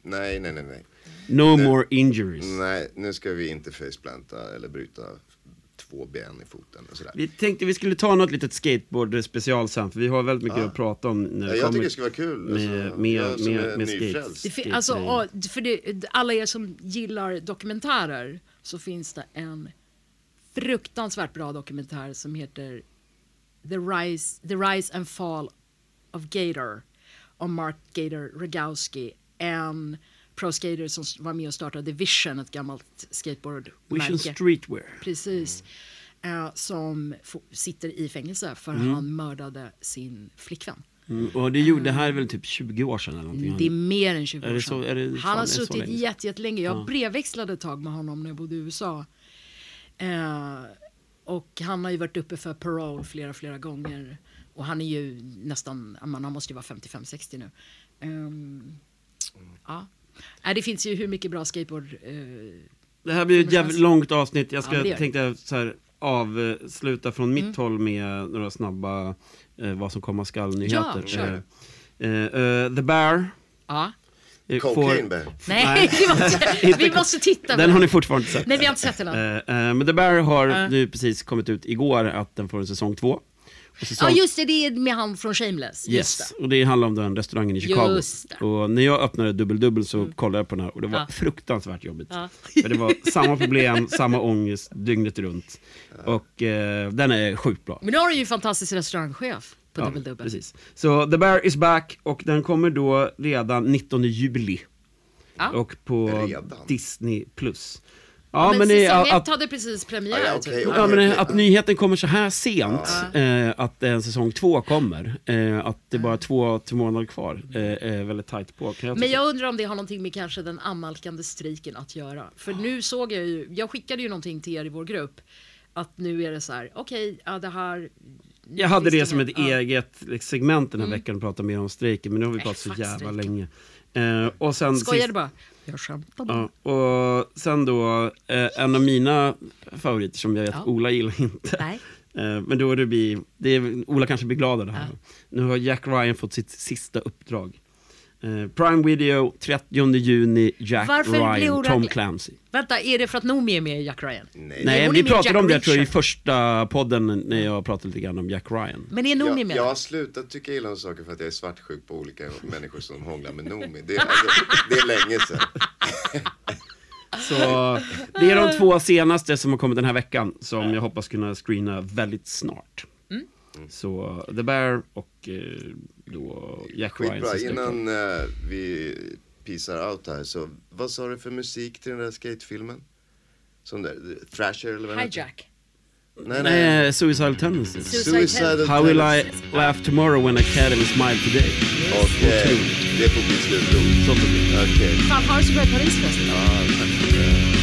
Nej, nej, nej, nej. No more injuries. Nej, nu ska vi inte faceplanta eller bryta två ben i foten och sådär. Vi tänkte vi skulle ta något litet skateboard special sen, för vi har väldigt mycket Ja. att prata om när Ja, jag kommer tycker det ska vara kul. med, alltså. med, Jag med, med. Det skate. alltså, ja, för det, alla er som gillar dokumentärer så finns det en fruktansvärt bra dokumentär som heter The Rise, The Rise and Fall of Gator om Mark Gator Rogowski, en pro-skater som var med och startade Vision, ett gammalt Vision skateboardmärke. Streetwear. Precis. Eh, som få- sitter i fängelse för Mm. han mördade sin flickvän. Mm, och det, gjorde, det här är väl typ 20 år sedan eller någonting? Det är mer än 20 Är år så- sedan. är det- han fan, har så suttit jätte, jättelänge. Jag Ja. brevväxlade ett tag med honom när jag bodde i USA. Eh, och han har ju varit uppe för parole flera, flera gånger. Och han är ju nästan, han måste ju vara 55-60 nu. Ehm, ja. Nej, det finns ju hur mycket bra skateboard. Eh, Det här blir ett jävligt långt avsnitt. Jag Ja, ska, det. tänkte så här, avsluta från Mm. mitt håll med några snabba eh, vad som komma skall-nyheter. Ja, kör. Eh, eh, The Bear. ja. eh, Cocaine Bear. Nej, vi, måste, vi Inte- måste titta på Den har ni fortfarande inte sett. Nej, vi har inte sett den än. Eh, eh, men The Bear har Ja. nu precis kommit ut igår att den får en säsong två. Säsong, Ja, just det. Det är med han från Shameless. Just Yes, det. och det handlar om den restaurangen i Chicago. Just det. Mm. Och när jag öppnade Dubbel Dubbel så kollade jag på den här och det var Ja. fruktansvärt jobbigt. Ja. För det var samma problem, samma ångest dygnet runt. Och eh, den är sjukt bra. Men nu har du ju en fantastisk restaurangchef på Ja, Dubbel Dubbel. Precis. Så The Bear is back och den kommer då redan 19 juli. Ja. Och på Redan? Disney+. Plus. Ja, Ja, men men, säsong är ett att, hade precis premiär. Ja, typ. okej. ja, men att nyheten kommer så här sent, eh, att en säsong två kommer, eh, att det är bara två, två månader kvar, eh, är väldigt tajt på. Jag Men jag undrar om det har någonting med kanske den annalkande striken att göra. För nu såg jag ju, jag skickade ju någonting till er i vår grupp. Att nu är det så här, okej, ja det här... Jag hade det som ett ja. Mm. eget liksom, segment den här veckan och prata mer om strejken, men nu har vi pratat så jävla länge. Eh, och sen Skojade sist- bara. Jag skämtar bara. Ja, och sen då, eh, en av mina favoriter som jag vet Ja. Ola gillar inte. Nej. Eh, men då är det blir, det är, Ola kanske blir glad av det här. Ja. Nu har Jack Ryan fått sitt sista uppdrag. Eh, Prime Video, 30 juni, Jack Varför Ryan, hon Tom ragg- Vänta, är det för att Noomi är med i Jack Ryan? Nej. Nej, vi i pratade om det tror jag, i Reacher. första podden när jag pratade lite grann om Jack Ryan. Men är Noomi Jag, med? jag har slutat tycka illa om saker för att jag är svartsjuk på olika människor som hånglar med Noomi. Det, är- alltså, det är länge sedan. Så det är de två senaste som har kommit den här veckan som jag hoppas kunna screena väldigt snart. Mm. Så The Bear och eh, då Jack Ryan. Skitbra, innan eh, vi pisar out här så vad sa du för musik till den där skatefilmen? Som där, Thrasher eller vad? Hijack. Nej, nej. Nej, Suicidal Tendencies. Suicide Suicidal How will I laugh tomorrow when Academy smile today? Okej, Otroligt. det får bli slutord. Så får det bli. Okej. Fan, har du så bra Paris förresten? Ja, tack.